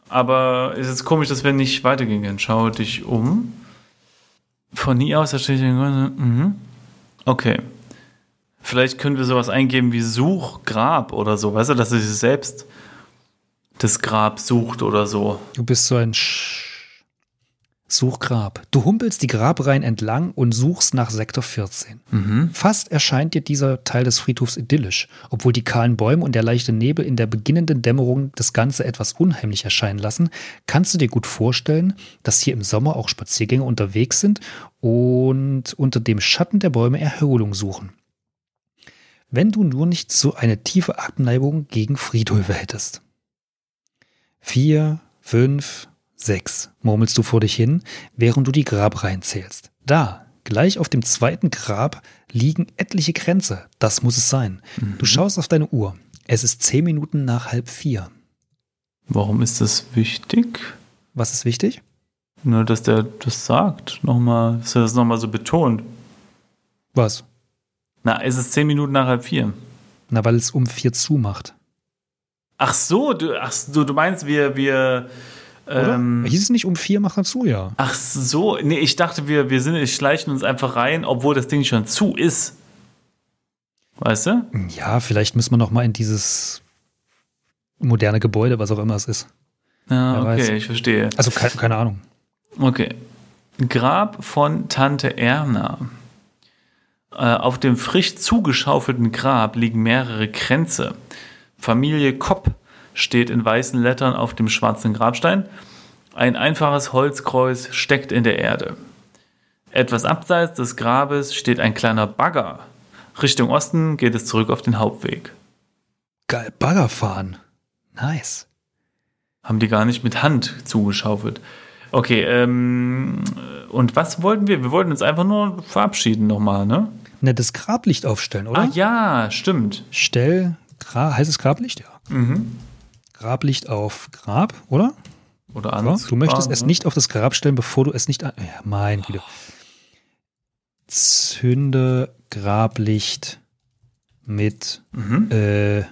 Aber es ist komisch, dass wir nicht weitergehen können. Schau dich um. Von hier aus, da steht hier, mhm. Okay. Vielleicht können wir sowas eingeben wie Suchgrab oder so, weißt du, dass er sich selbst das Grab sucht oder so. Du bist so ein Sch Suchgrab. Du humpelst die Grabreihen entlang und suchst nach Sektor 14. Mhm. Fast erscheint dir dieser Teil des Friedhofs idyllisch, obwohl die kahlen Bäume und der leichte Nebel in der beginnenden Dämmerung das Ganze etwas unheimlich erscheinen lassen, kannst du dir gut vorstellen, dass hier im Sommer auch Spaziergänger unterwegs sind und unter dem Schatten der Bäume Erholung suchen. Wenn du nur nicht so eine tiefe Abneigung gegen Friedhöfe hättest. Vier, fünf, sechs, murmelst du vor dich hin, während du die Grabreihen zählst. Da, gleich auf dem zweiten Grab, liegen etliche Kränze. Das muss es sein. Du schaust auf deine Uhr. Es ist zehn Minuten nach halb vier. Warum ist das wichtig? Was ist wichtig? Nur, dass der das sagt, nochmal, dass er das nochmal so betont. Was? Na, es ist zehn Minuten nach halb vier. Na, weil es um vier zumacht. Ach so, du, ach so, du meinst, wir, wir. Oder? Ähm, Hieß es nicht um vier macht er zu, ja. ach so, nee, ich dachte, wir, wir sind, wir schleichen uns einfach rein, obwohl das Ding schon zu ist. Weißt du? Ja, vielleicht müssen wir noch mal in dieses moderne Gebäude, was auch immer es ist. Ja, Wer okay, weiß. ich verstehe. Also keine, keine Ahnung. Okay. Grab von Tante Erna. Äh, auf dem frisch zugeschaufelten Grab liegen mehrere Kränze. Familie Kopp steht in weißen Lettern auf dem schwarzen Grabstein. Ein einfaches Holzkreuz steckt in der Erde. Etwas abseits des Grabes steht ein kleiner Bagger. Richtung Osten geht es zurück auf den Hauptweg. Geil, Bagger fahren. Nice. Haben die gar nicht mit Hand zugeschaufelt. Okay, ähm, und was wollten wir? Wir wollten uns einfach nur verabschieden nochmal, ne? Ne, das Grablicht aufstellen, oder? Ah ja, stimmt. Stell, Gra heißt es Grablicht? Ja. Mhm. Grablicht auf Grab, oder? Oder anders. du möchtest es ne? nicht auf das Grab stellen, bevor du es nicht an. Ja, mein Güte. Zünde Grablicht mit. Mhm. Äh,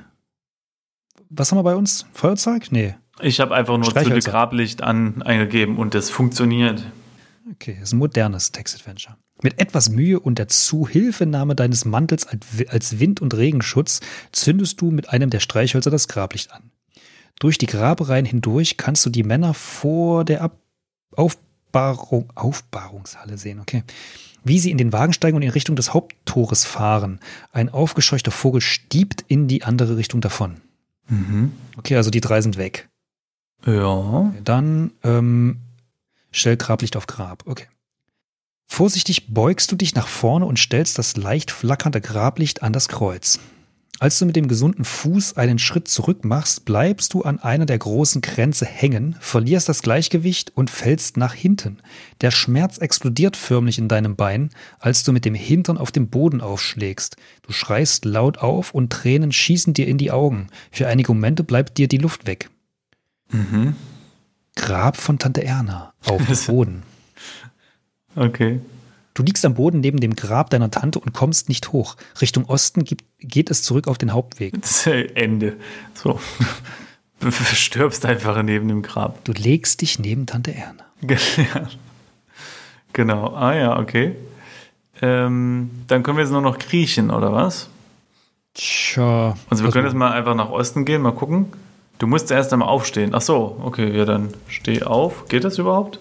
was haben wir bei uns? Feuerzeug? Nee. Ich habe einfach nur Streichhölzer. Grablicht an, eingegeben und das funktioniert. Okay, ist ein modernes Text-Adventure. Mit etwas Mühe und der Zuhilfenahme deines Mantels als Wind- und Regenschutz zündest du mit einem der Streichhölzer das Grablicht an. Durch die Grabereien hindurch kannst du die Männer vor der Ab Aufbahrung, Aufbahrungshalle sehen, okay. Wie sie in den Wagen steigen und in Richtung des Haupttores fahren. Ein aufgescheuchter Vogel stiebt in die andere Richtung davon. Mhm. Okay, also die drei sind weg. Ja. Dann ähm, stell Grablicht auf Grab. Okay. Vorsichtig beugst du dich nach vorne und stellst das leicht flackernde Grablicht an das Kreuz. Als du mit dem gesunden Fuß einen Schritt zurück machst, bleibst du an einer der großen Kränze hängen, verlierst das Gleichgewicht und fällst nach hinten. Der Schmerz explodiert förmlich in deinem Bein, als du mit dem Hintern auf dem Boden aufschlägst. Du schreist laut auf und Tränen schießen dir in die Augen. Für einige Momente bleibt dir die Luft weg. Mhm. Grab von Tante Erna auf dem Boden. Okay. Du liegst am Boden neben dem Grab deiner Tante und kommst nicht hoch. Richtung Osten gibt, geht es zurück auf den Hauptweg. Ende. So. Du stirbst einfach neben dem Grab. Du legst dich neben Tante Erna. Ja. Genau. Ah ja, okay. Ähm, dann können wir jetzt nur noch kriechen, oder was? Tja. Also wir können jetzt mal einfach nach Osten gehen, mal gucken. Du musst erst einmal aufstehen. Ach so, okay, ja, dann steh auf. Geht das überhaupt?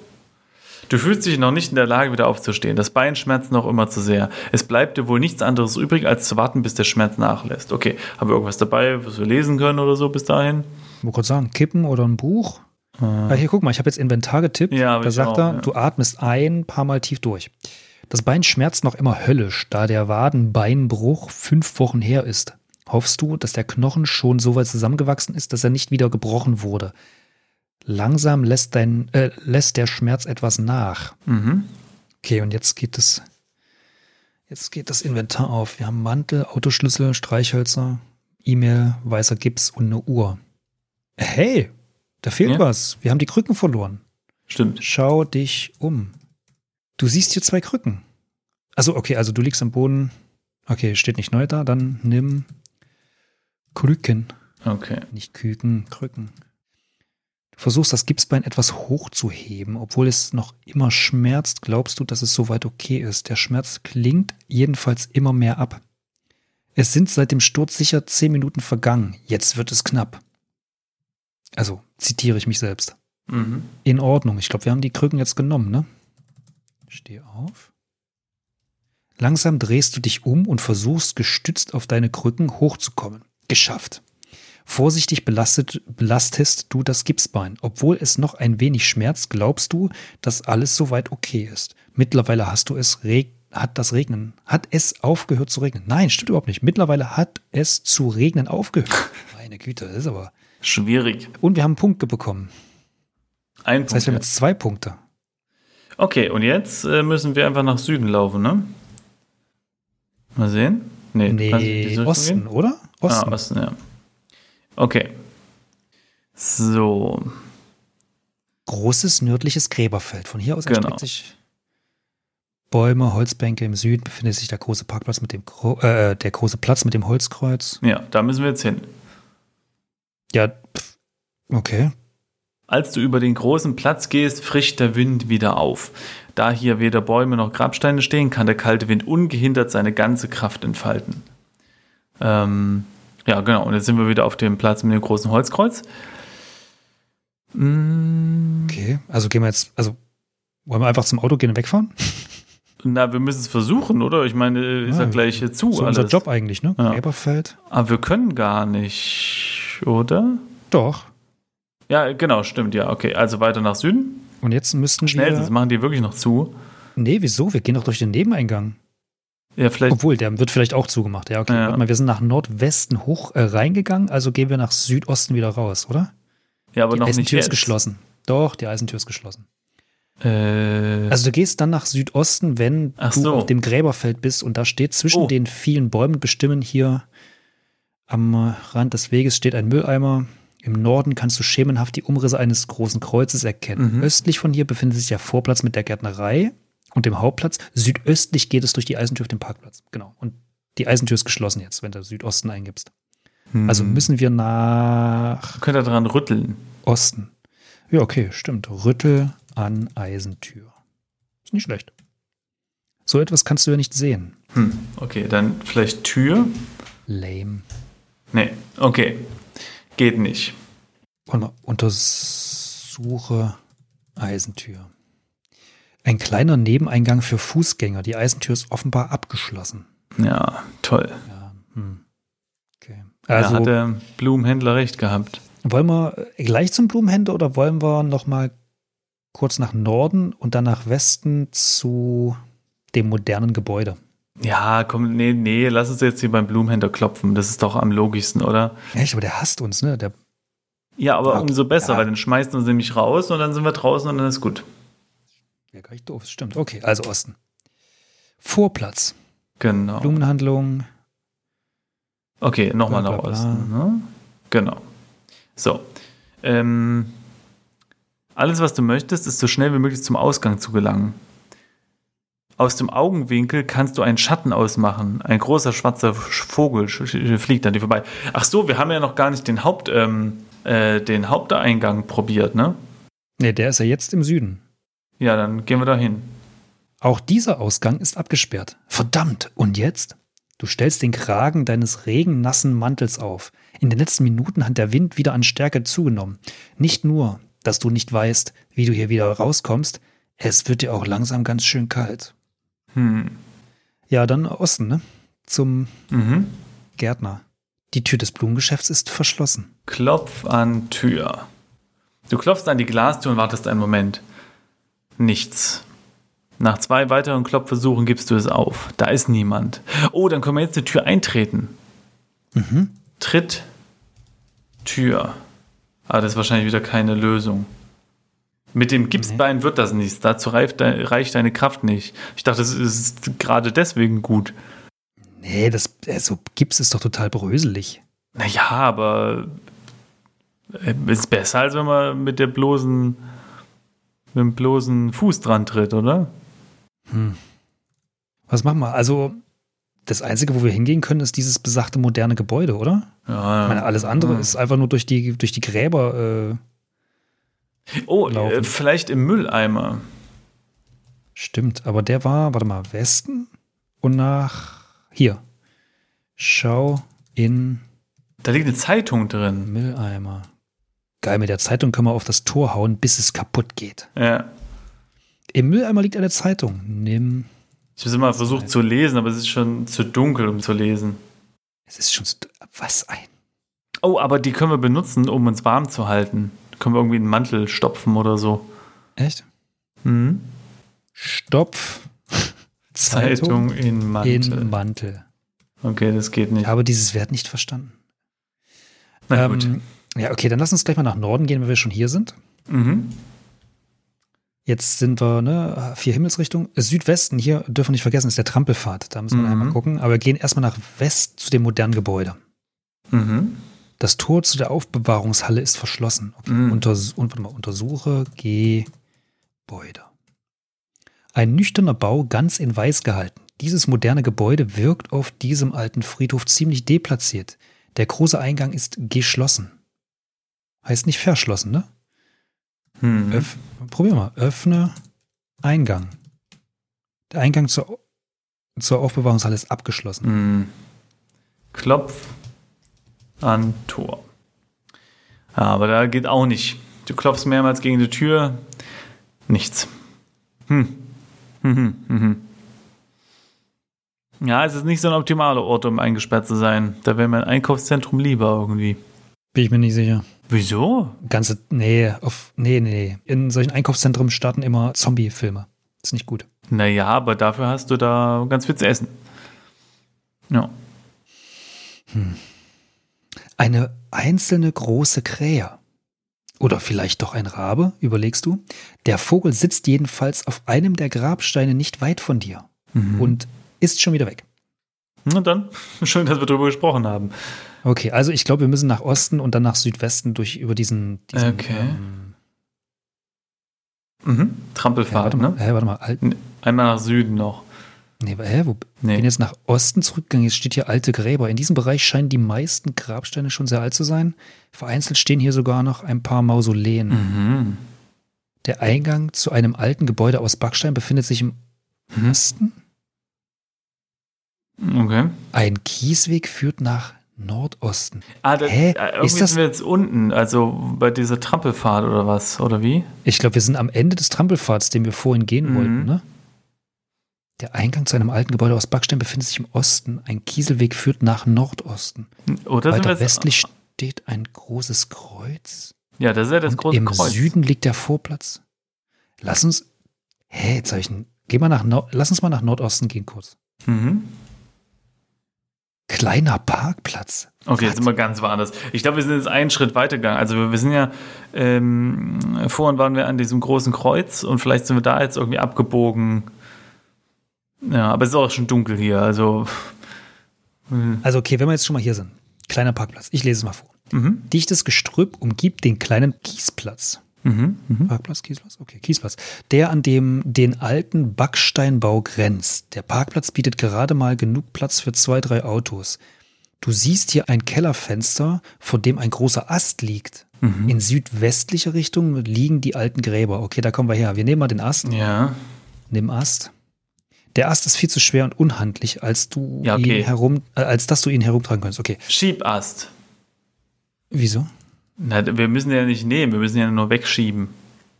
Du fühlst dich noch nicht in der Lage, wieder aufzustehen. Das Bein schmerzt noch immer zu sehr. Es bleibt dir wohl nichts anderes übrig, als zu warten, bis der Schmerz nachlässt. Okay, haben wir irgendwas dabei, was wir lesen können oder so bis dahin? Ich wollte gerade sagen, Kippen oder ein Buch. Ah, hier, guck mal, ich habe jetzt Inventar getippt. Ja, da sagt auch, er, ja. du atmest ein paar Mal tief durch. Das Bein schmerzt noch immer höllisch, da der Wadenbeinbruch fünf Wochen her ist. Hoffst du, dass der Knochen schon so weit zusammengewachsen ist, dass er nicht wieder gebrochen wurde? Langsam lässt, dein, äh, lässt der Schmerz etwas nach. Mhm. Okay, und jetzt geht es. Jetzt geht das Inventar auf. Wir haben Mantel, Autoschlüssel, Streichhölzer, E-Mail, weißer Gips und eine Uhr. Hey, da fehlt Ja. was. Wir haben die Krücken verloren. Stimmt. Schau dich um. Du siehst hier zwei Krücken. Also, okay, also du liegst am Boden. Okay, steht nicht neu da. Dann nimm Krücken. Okay. Nicht Küken, Krücken. Versuchst das Gipsbein etwas hochzuheben, obwohl es noch immer schmerzt, glaubst du, dass es soweit okay ist. Der Schmerz klingt jedenfalls immer mehr ab. Es sind seit dem Sturz sicher zehn Minuten vergangen. Jetzt wird es knapp. Also, zitiere ich mich selbst. Mhm. In Ordnung. Ich glaube, wir haben die Krücken jetzt genommen, ne? Steh auf. Langsam drehst du dich um und versuchst gestützt auf deine Krücken hochzukommen. Geschafft. Vorsichtig belastet, belastest du das Gipsbein. Obwohl es noch ein wenig schmerzt, glaubst du, dass alles soweit okay ist. Mittlerweile hast du es reg hat das Regnen, hat es aufgehört zu regnen. Nein, stimmt überhaupt nicht. Mittlerweile hat es zu regnen aufgehört. Meine Güte, das ist aber. Schwierig. Und wir haben Punkte bekommen. Ein Das heißt, wir haben Punkt. jetzt zwei Punkte. Okay, und jetzt äh, müssen wir einfach nach Süden laufen, ne? Mal sehen. Nee, Nee, Richtung Osten, oder? Osten. Ah, Osten, ja. Okay. So. großes nördliches Gräberfeld. Von hier aus Genau. erstreckt sich Bäume, Holzbänke. Im Süden befindet sich der große Parkplatz mit dem Gro äh, der große Platz mit dem Holzkreuz. Ja, da müssen wir jetzt hin. Ja, okay. Als du über den großen Platz gehst, frischt der Wind wieder auf. Da hier weder Bäume noch Grabsteine stehen, kann der kalte Wind ungehindert seine ganze Kraft entfalten. Ähm, ja, genau. Und jetzt sind wir wieder auf dem Platz mit dem großen Holzkreuz. Mm, Okay. Also gehen wir jetzt, also wollen wir einfach zum Auto gehen und wegfahren? Na, wir müssen es versuchen, oder? Ich meine, ist ja, Ja, gleich hier zu so alles. unser Job eigentlich, ne? Ja. Gräberfeld. Aber wir können gar nicht, oder? Doch. Ja, genau, stimmt, ja, okay. Also weiter nach Süden. Und jetzt müssten Schnell, wir. das machen die wirklich noch zu. Nee, wieso? Wir gehen doch durch den Nebeneingang. Ja, vielleicht. Obwohl, der wird vielleicht auch zugemacht. Ja, okay. Ja. Warte mal, wir sind nach Nordwesten hoch äh, reingegangen, also gehen wir nach Südosten wieder raus, oder? ja, aber die noch nicht Eisentür ist geschlossen. Doch, die Eisentür ist geschlossen. Äh, Also du gehst dann nach Südosten, wenn Ach du so. auf dem Gräberfeld bist und da steht zwischen Oh. den vielen Bäumen bestimmen hier am Rand des Weges steht ein Mülleimer. Im Norden kannst du schemenhaft die Umrisse eines großen Kreuzes erkennen. Mhm. Östlich von hier befindet sich der Vorplatz mit der Gärtnerei und dem Hauptplatz. Südöstlich geht es durch die Eisentür auf den Parkplatz. Genau. Und die Eisentür ist geschlossen jetzt, wenn du Südosten eingibst. hm. Also müssen wir nach Könnt ihr dran rütteln. Osten. Ja, okay, stimmt. Rüttel an Eisentür. Ist nicht schlecht. So etwas kannst du ja nicht sehen. Hm. Okay, dann vielleicht Tür. Lame. Nee, okay. Geht nicht. Und mal untersuche Eisentür. Ein kleiner Nebeneingang für Fußgänger. Die Eisentür ist offenbar abgeschlossen. Ja, toll. Ja, hm. Okay. da Also hat der Blumenhändler recht gehabt. wollen wir gleich zum Blumenhändler oder wollen wir noch mal kurz nach Norden und dann nach Westen zu dem modernen Gebäude? Ja, komm, nee, nee, lass uns jetzt hier beim Blumenhändler klopfen. Das ist doch am logischsten, oder? Echt, aber der hasst uns, ne? Der Ja, aber umso besser, Ja. weil dann schmeißt uns nämlich raus und dann sind wir draußen und dann ist gut. Ja, gar nicht doof, das stimmt. Okay, also Osten. Vorplatz. Genau. Blumenhandlung. Okay, nochmal nach. Osten. Ne? Genau. So. Ähm, alles, was du möchtest, ist so schnell wie möglich zum Ausgang zu gelangen. Aus dem Augenwinkel kannst du einen Schatten ausmachen. Ein großer schwarzer Vogel fliegt an dir vorbei. Ach so, wir haben ja noch gar nicht den, Haupt, ähm, äh, den Haupteingang probiert, ne? Ne, der ist ja jetzt im Süden. Ja, dann gehen wir da hin. Auch dieser Ausgang ist abgesperrt. Verdammt, und jetzt? Du stellst den Kragen deines regennassen Mantels auf. In den letzten Minuten hat der Wind wieder an Stärke zugenommen. Nicht nur, dass du nicht weißt, wie du hier wieder rauskommst, es wird dir auch langsam ganz schön kalt. Hm. Ja, dann Osten, ne? Zum Mhm. Gärtner. Die Tür des Blumengeschäfts ist verschlossen. Klopf an Tür. Du klopfst an die Glastür und wartest einen Moment. Nichts. Nach zwei weiteren Klopfversuchen gibst du es auf. Da ist niemand. Oh, dann können wir jetzt die Tür eintreten. Mhm. Tritt Tür. Ah, das ist wahrscheinlich wieder keine Lösung. Mit dem Gipsbein wird das nichts. Dazu reicht, reicht deine Kraft nicht. Ich dachte, es ist gerade deswegen gut. Nee, das, äh, so Gips ist doch total bröselig. Naja, aber äh, ist besser, als wenn man mit der bloßen, mit dem bloßen Fuß dran tritt, oder? Was machen wir? Also, das Einzige, wo wir hingehen können, ist dieses besagte moderne Gebäude, oder? Ja. Ich meine, alles andere Hm. ist einfach nur durch die, durch die Gräber. Äh, Oh, äh, laufen. vielleicht im Mülleimer. stimmt, aber der war, warte mal, Westen und nach hier. Schau in Da liegt eine Zeitung drin. Mülleimer. Geil, mit der Zeitung können wir auf das Tor hauen, bis es kaputt geht. Ja. Im Mülleimer liegt eine Zeitung. Nimm. Ich habe es immer versucht zu lesen, aber es ist schon zu dunkel, um zu lesen. Es ist schon so, was ein. Oh, aber die können wir benutzen, um uns warm zu halten. Können wir irgendwie einen Mantel stopfen oder so. Echt? Mhm. Stopf. Zeitung in Mantel. in Mantel. okay, das geht Ich nicht. habe dieses Wert nicht verstanden. Na gut. Ja, okay, dann lass uns gleich mal nach Norden gehen, wenn wir schon hier sind. Mhm. Jetzt sind wir, ne, vier Himmelsrichtungen. Südwesten, hier dürfen wir nicht vergessen, ist der Trampelpfad. Da müssen wir Mhm. einmal gucken. Aber wir gehen erstmal nach West zu dem modernen Gebäude. Mhm. Das Tor zu der Aufbewahrungshalle ist verschlossen. Okay. Mm. Unters und, warte mal, untersuche Gebäude. Ein nüchterner Bau, ganz in weiß gehalten. Dieses moderne Gebäude wirkt auf diesem alten Friedhof ziemlich deplatziert. Der große Eingang ist geschlossen. Heißt nicht verschlossen, ne? Hm. Öff, probier mal. Öffne Eingang. Der Eingang zur, zur Aufbewahrungshalle ist abgeschlossen. Hm. Klopf an Tor. Aber da geht auch nicht. Du klopfst mehrmals gegen die Tür. Nichts. Hm. Hm, hm, hm, hm. Ja, es ist nicht so ein optimaler Ort, um eingesperrt zu sein. Da wäre mein Einkaufszentrum lieber irgendwie. Bin ich mir nicht sicher. Wieso? Ganze, nee, auf, nee, nee, nee. In solchen Einkaufszentren starten immer Zombie-Filme. Ist nicht gut. Naja, aber dafür hast du da ganz viel zu essen. Ja. Eine einzelne große Krähe. Oder vielleicht doch ein Rabe, überlegst du? Der Vogel sitzt jedenfalls auf einem der Grabsteine nicht weit von dir Mhm. und ist schon wieder weg. Na dann, schön, dass wir darüber gesprochen haben. Okay, also ich glaube, wir müssen nach Osten und dann nach Südwesten durch über diesen. diesen Okay. Ähm, Mhm. ja, Trampelfahrt, warte mal, ne? hä, warte mal. Alt, Einmal nach Süden noch. nee, hä, wo, Nee. bin jetzt nach Osten zurückgegangen. Jetzt steht hier alte Gräber. In diesem Bereich scheinen die meisten Grabsteine schon sehr alt zu sein. Vereinzelt stehen hier sogar noch ein paar Mausoleen. Mhm. Der Eingang zu einem alten Gebäude aus Backstein befindet sich im Mhm. Osten. Okay. Ein Kiesweg führt nach Nordosten. Ah, das, Hä? äh, irgendwie Ist das- sind wir jetzt unten, also bei dieser Trampelfahrt oder was, oder wie? Ich glaube, wir sind am Ende des Trampelpfads, den wir vorhin gehen Mhm. wollten, ne? Der Eingang zu einem alten Gebäude aus Backstein befindet sich im Osten. Ein Kieselweg führt nach Nordosten. Oder Weiter westlich steht ein großes Kreuz. Ja, das ist ja das und große Im Kreuz. Süden liegt der Vorplatz. Lass uns. Hä, jetzt hab ich ein, Geh mal nach Nord, lass uns mal nach Nordosten gehen kurz. Mhm. Kleiner Parkplatz. Okay, jetzt sind wir ganz woanders. Ich glaube, wir sind jetzt einen Schritt weitergegangen. Also wir, sind ja, ähm, vorhin waren wir an diesem großen Kreuz und vielleicht sind wir da jetzt irgendwie abgebogen. Ja, aber es ist auch schon dunkel hier, also. hm, Also, okay, wenn wir jetzt schon mal hier sind. Kleiner Parkplatz. Ich lese es mal vor. Mhm. Dichtes Gestrüpp umgibt den kleinen Kiesplatz. Mhm. Mhm. Parkplatz, Kiesplatz? Okay, Kiesplatz. Der an dem den alten Backsteinbau grenzt. Der Parkplatz bietet gerade mal genug Platz für zwei, drei Autos. Du siehst hier ein Kellerfenster, vor dem ein großer Ast liegt. Mhm. In südwestlicher Richtung liegen die alten Gräber. Okay, da kommen wir her. Wir nehmen mal den Ast. Ja. Nimm Ast. Der Ast ist viel zu schwer und unhandlich, als du Ja, okay. ihn herum, äh, als dass du ihn herumtragen kannst. Okay. Schiebast. Wieso? Na, wir müssen ja nicht nehmen, wir müssen ja nur wegschieben.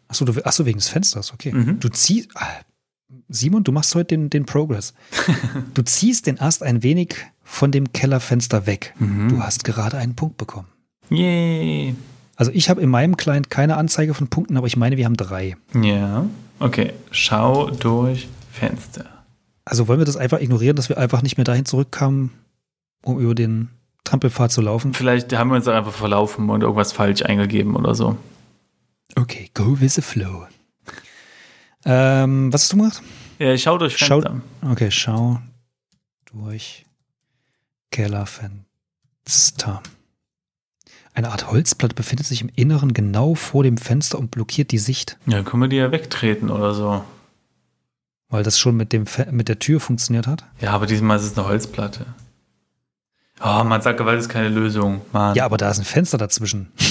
Achso, du, ach so, wegen des Fensters, okay. Mhm. Du ziehst. Ah, Simon, du machst heute den, den Progress. du ziehst den Ast ein wenig von dem Kellerfenster weg. Mhm. Du hast gerade einen Punkt bekommen. Yay. Also ich habe in meinem Client keine Anzeige von Punkten, aber ich meine, wir haben drei. Ja. Okay. Schau durch Fenster. Also wollen wir das einfach ignorieren, dass wir einfach nicht mehr dahin zurückkamen, um über den Trampelpfad zu laufen? Vielleicht haben wir uns auch einfach verlaufen und irgendwas falsch eingegeben oder so. Okay, go with the flow. Ähm, was hast du gemacht? Ja, ich schau durch Schau- Fenster. Okay, schau durch Kellerfenster. Eine Art Holzplatte befindet sich im Inneren genau vor dem Fenster und blockiert die Sicht, Ja, können wir die ja wegtreten oder so. weil das schon mit, dem Fe mit der Tür funktioniert hat. Ja, aber diesmal ist es eine Holzplatte. Oh, man sagt, Gewalt ist keine Lösung. Mann. Ja, aber da ist ein Fenster dazwischen.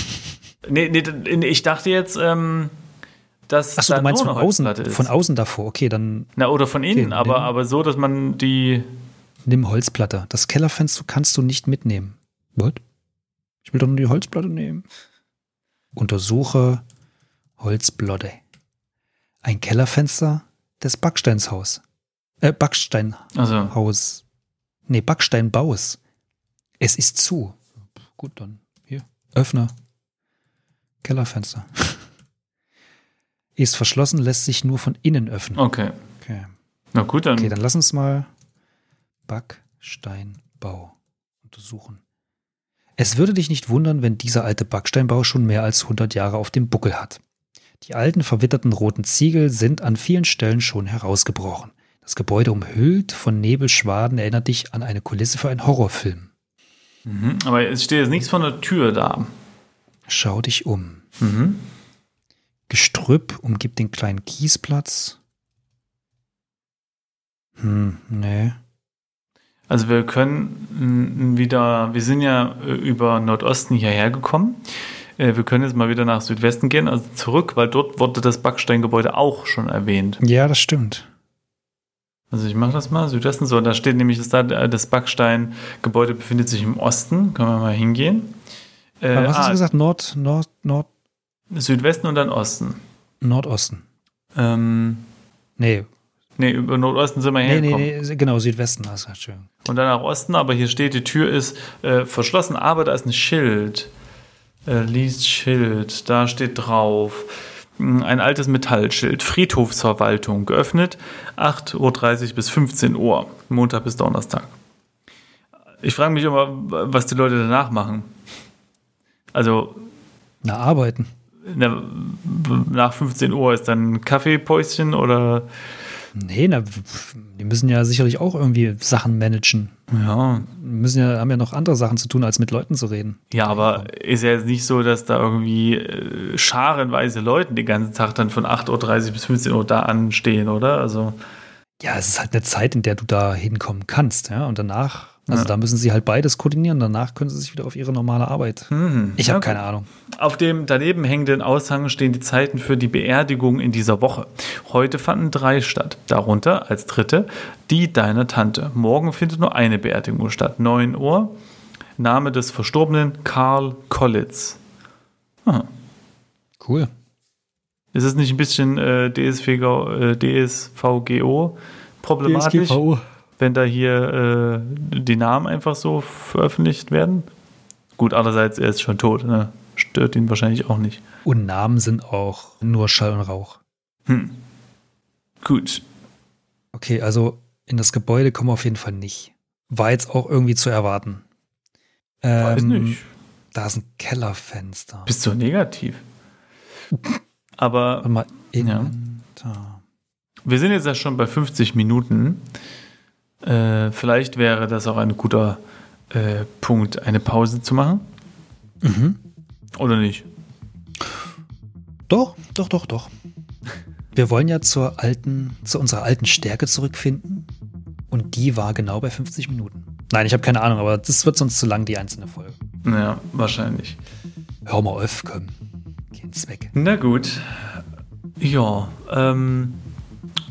Nee, nee, ich dachte jetzt, ähm, dass Achso, da du meinst von außen, ist. von außen davor. Okay, dann Na, oder von innen, Okay, aber, nimm. aber so, dass man die. nimm Holzplatte. Das Kellerfenster kannst du nicht mitnehmen. What? Ich will doch nur die Holzplatte nehmen. Untersuche Holzblotte. Ein Kellerfenster des Backsteinshaus. Äh, Backsteinhaus. Also, Nee, Backsteinbaus. Es ist zu. Gut, dann hier. Öffne. Kellerfenster. ist verschlossen, lässt sich nur von innen öffnen. okay. Okay. Na gut, dann. Okay, dann lass uns mal Backsteinbau untersuchen. Es würde dich nicht wundern, wenn dieser alte Backsteinbau schon mehr als 100 Jahre auf dem Buckel hat. Die alten verwitterten roten Ziegel sind an vielen Stellen schon herausgebrochen. Das Gebäude umhüllt von Nebelschwaden erinnert dich an eine Kulisse für einen Horrorfilm. Mhm, aber es steht jetzt nichts von der Tür da. Schau dich um. Mhm. Gestrüpp umgibt den kleinen Kiesplatz. Hm, nee. Also wir können mm, wieder, wir sind ja äh, über Nordosten hierher gekommen. Äh, Wir können jetzt mal wieder nach Südwesten gehen, also zurück, weil dort wurde das Backsteingebäude auch schon erwähnt. Ja, das stimmt. Also ich mache das mal, Südwesten, so, da steht nämlich, dass da äh, das Backsteingebäude befindet sich im Osten, können wir mal hingehen. Äh, Aber was hast ah, du gesagt? Nord, Nord, Nord, Südwesten und dann Osten. Nordosten. Ähm, Nee, nee, über Nordosten sind wir nee, nee, hergekommen. nee, genau, Südwesten. Also, Entschuldigung. Und dann nach Osten, aber hier steht, die Tür ist äh, verschlossen, aber da ist ein Schild. Äh, liest Schild, da steht drauf. Mh, Ein altes Metallschild, Friedhofsverwaltung, geöffnet 8.30 Uhr bis 15 Uhr, Montag bis Donnerstag. Ich frage mich immer, was die Leute danach machen. Also Na, arbeiten. na, nach 15 Uhr ist dann ein Kaffeepäuschen oder Nee, na, die müssen ja sicherlich auch irgendwie Sachen managen. ja, Müssen ja, haben ja noch andere Sachen zu tun, als mit Leuten zu reden. Ja, aber ist ja jetzt nicht so, dass da irgendwie äh, scharenweise Leute den ganzen Tag dann von 8.30 Uhr bis 15 Uhr da anstehen, oder? Also, Ja, es ist halt eine Zeit, in der du da hinkommen kannst, ja. Und danach, also Ja. da müssen sie halt beides koordinieren. Danach können sie sich wieder auf ihre normale Arbeit. hm, Ich habe okay. keine Ahnung. Auf dem daneben hängenden Aushang stehen die Zeiten für die Beerdigung in dieser Woche. Heute fanden drei statt. Darunter als dritte die deiner Tante. Morgen findet nur eine Beerdigung statt. 9 Uhr. Name des Verstorbenen Karl Kollitz. Cool. Ist es nicht ein bisschen äh, DSVGO, äh, DSVGO problematisch? Wenn da hier äh, die Namen einfach so veröffentlicht werden. Gut, andererseits, er ist schon tot, ne? Stört ihn wahrscheinlich auch nicht. Und Namen sind auch nur Schall und Rauch. Hm. Gut. Okay, also in das Gebäude kommen wir auf jeden Fall nicht. War jetzt auch irgendwie zu erwarten. Weiß Ähm, nicht. Da ist ein Kellerfenster. Bist du negativ? Aber Warte mal, Inventar. wir sind jetzt ja schon bei 50 Minuten. Äh, vielleicht wäre das auch ein guter äh, Punkt, eine Pause zu machen. Mhm. Oder nicht? Doch, doch, doch, doch. Wir wollen ja zur alten, zu unserer alten Stärke zurückfinden. Und die war genau bei 50 Minuten. Nein, ich habe keine Ahnung, aber das wird sonst zu lang, die einzelne Folge. Ja, wahrscheinlich. Hör mal auf, komm. Kein Zweck. Na gut. Ja, ähm,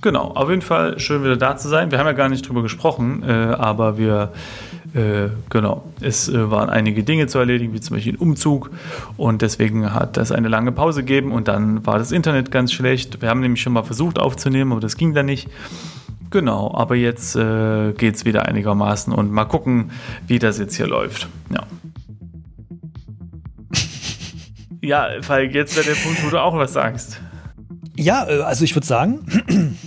genau. Auf jeden Fall schön wieder da zu sein. Wir haben ja gar nicht drüber gesprochen, äh, aber wir, äh, genau, es äh, waren einige Dinge zu erledigen, wie zum Beispiel ein Umzug. Und deswegen hat das eine lange Pause gegeben und dann war das Internet ganz schlecht. Wir haben nämlich schon mal versucht aufzunehmen, aber das ging dann nicht. Genau, aber jetzt äh, geht es wieder einigermaßen und mal gucken, wie das jetzt hier läuft. Ja. Ja, Falk, jetzt wäre der Punkt, wo du auch was sagst. Ja, äh, also ich würde sagen,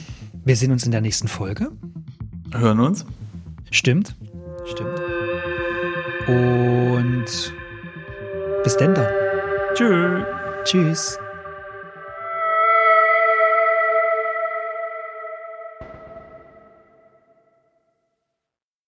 wir sehen uns in der nächsten Folge. Hören uns. Stimmt. Stimmt. Und bis denn dann. Tschüss. Tschüss.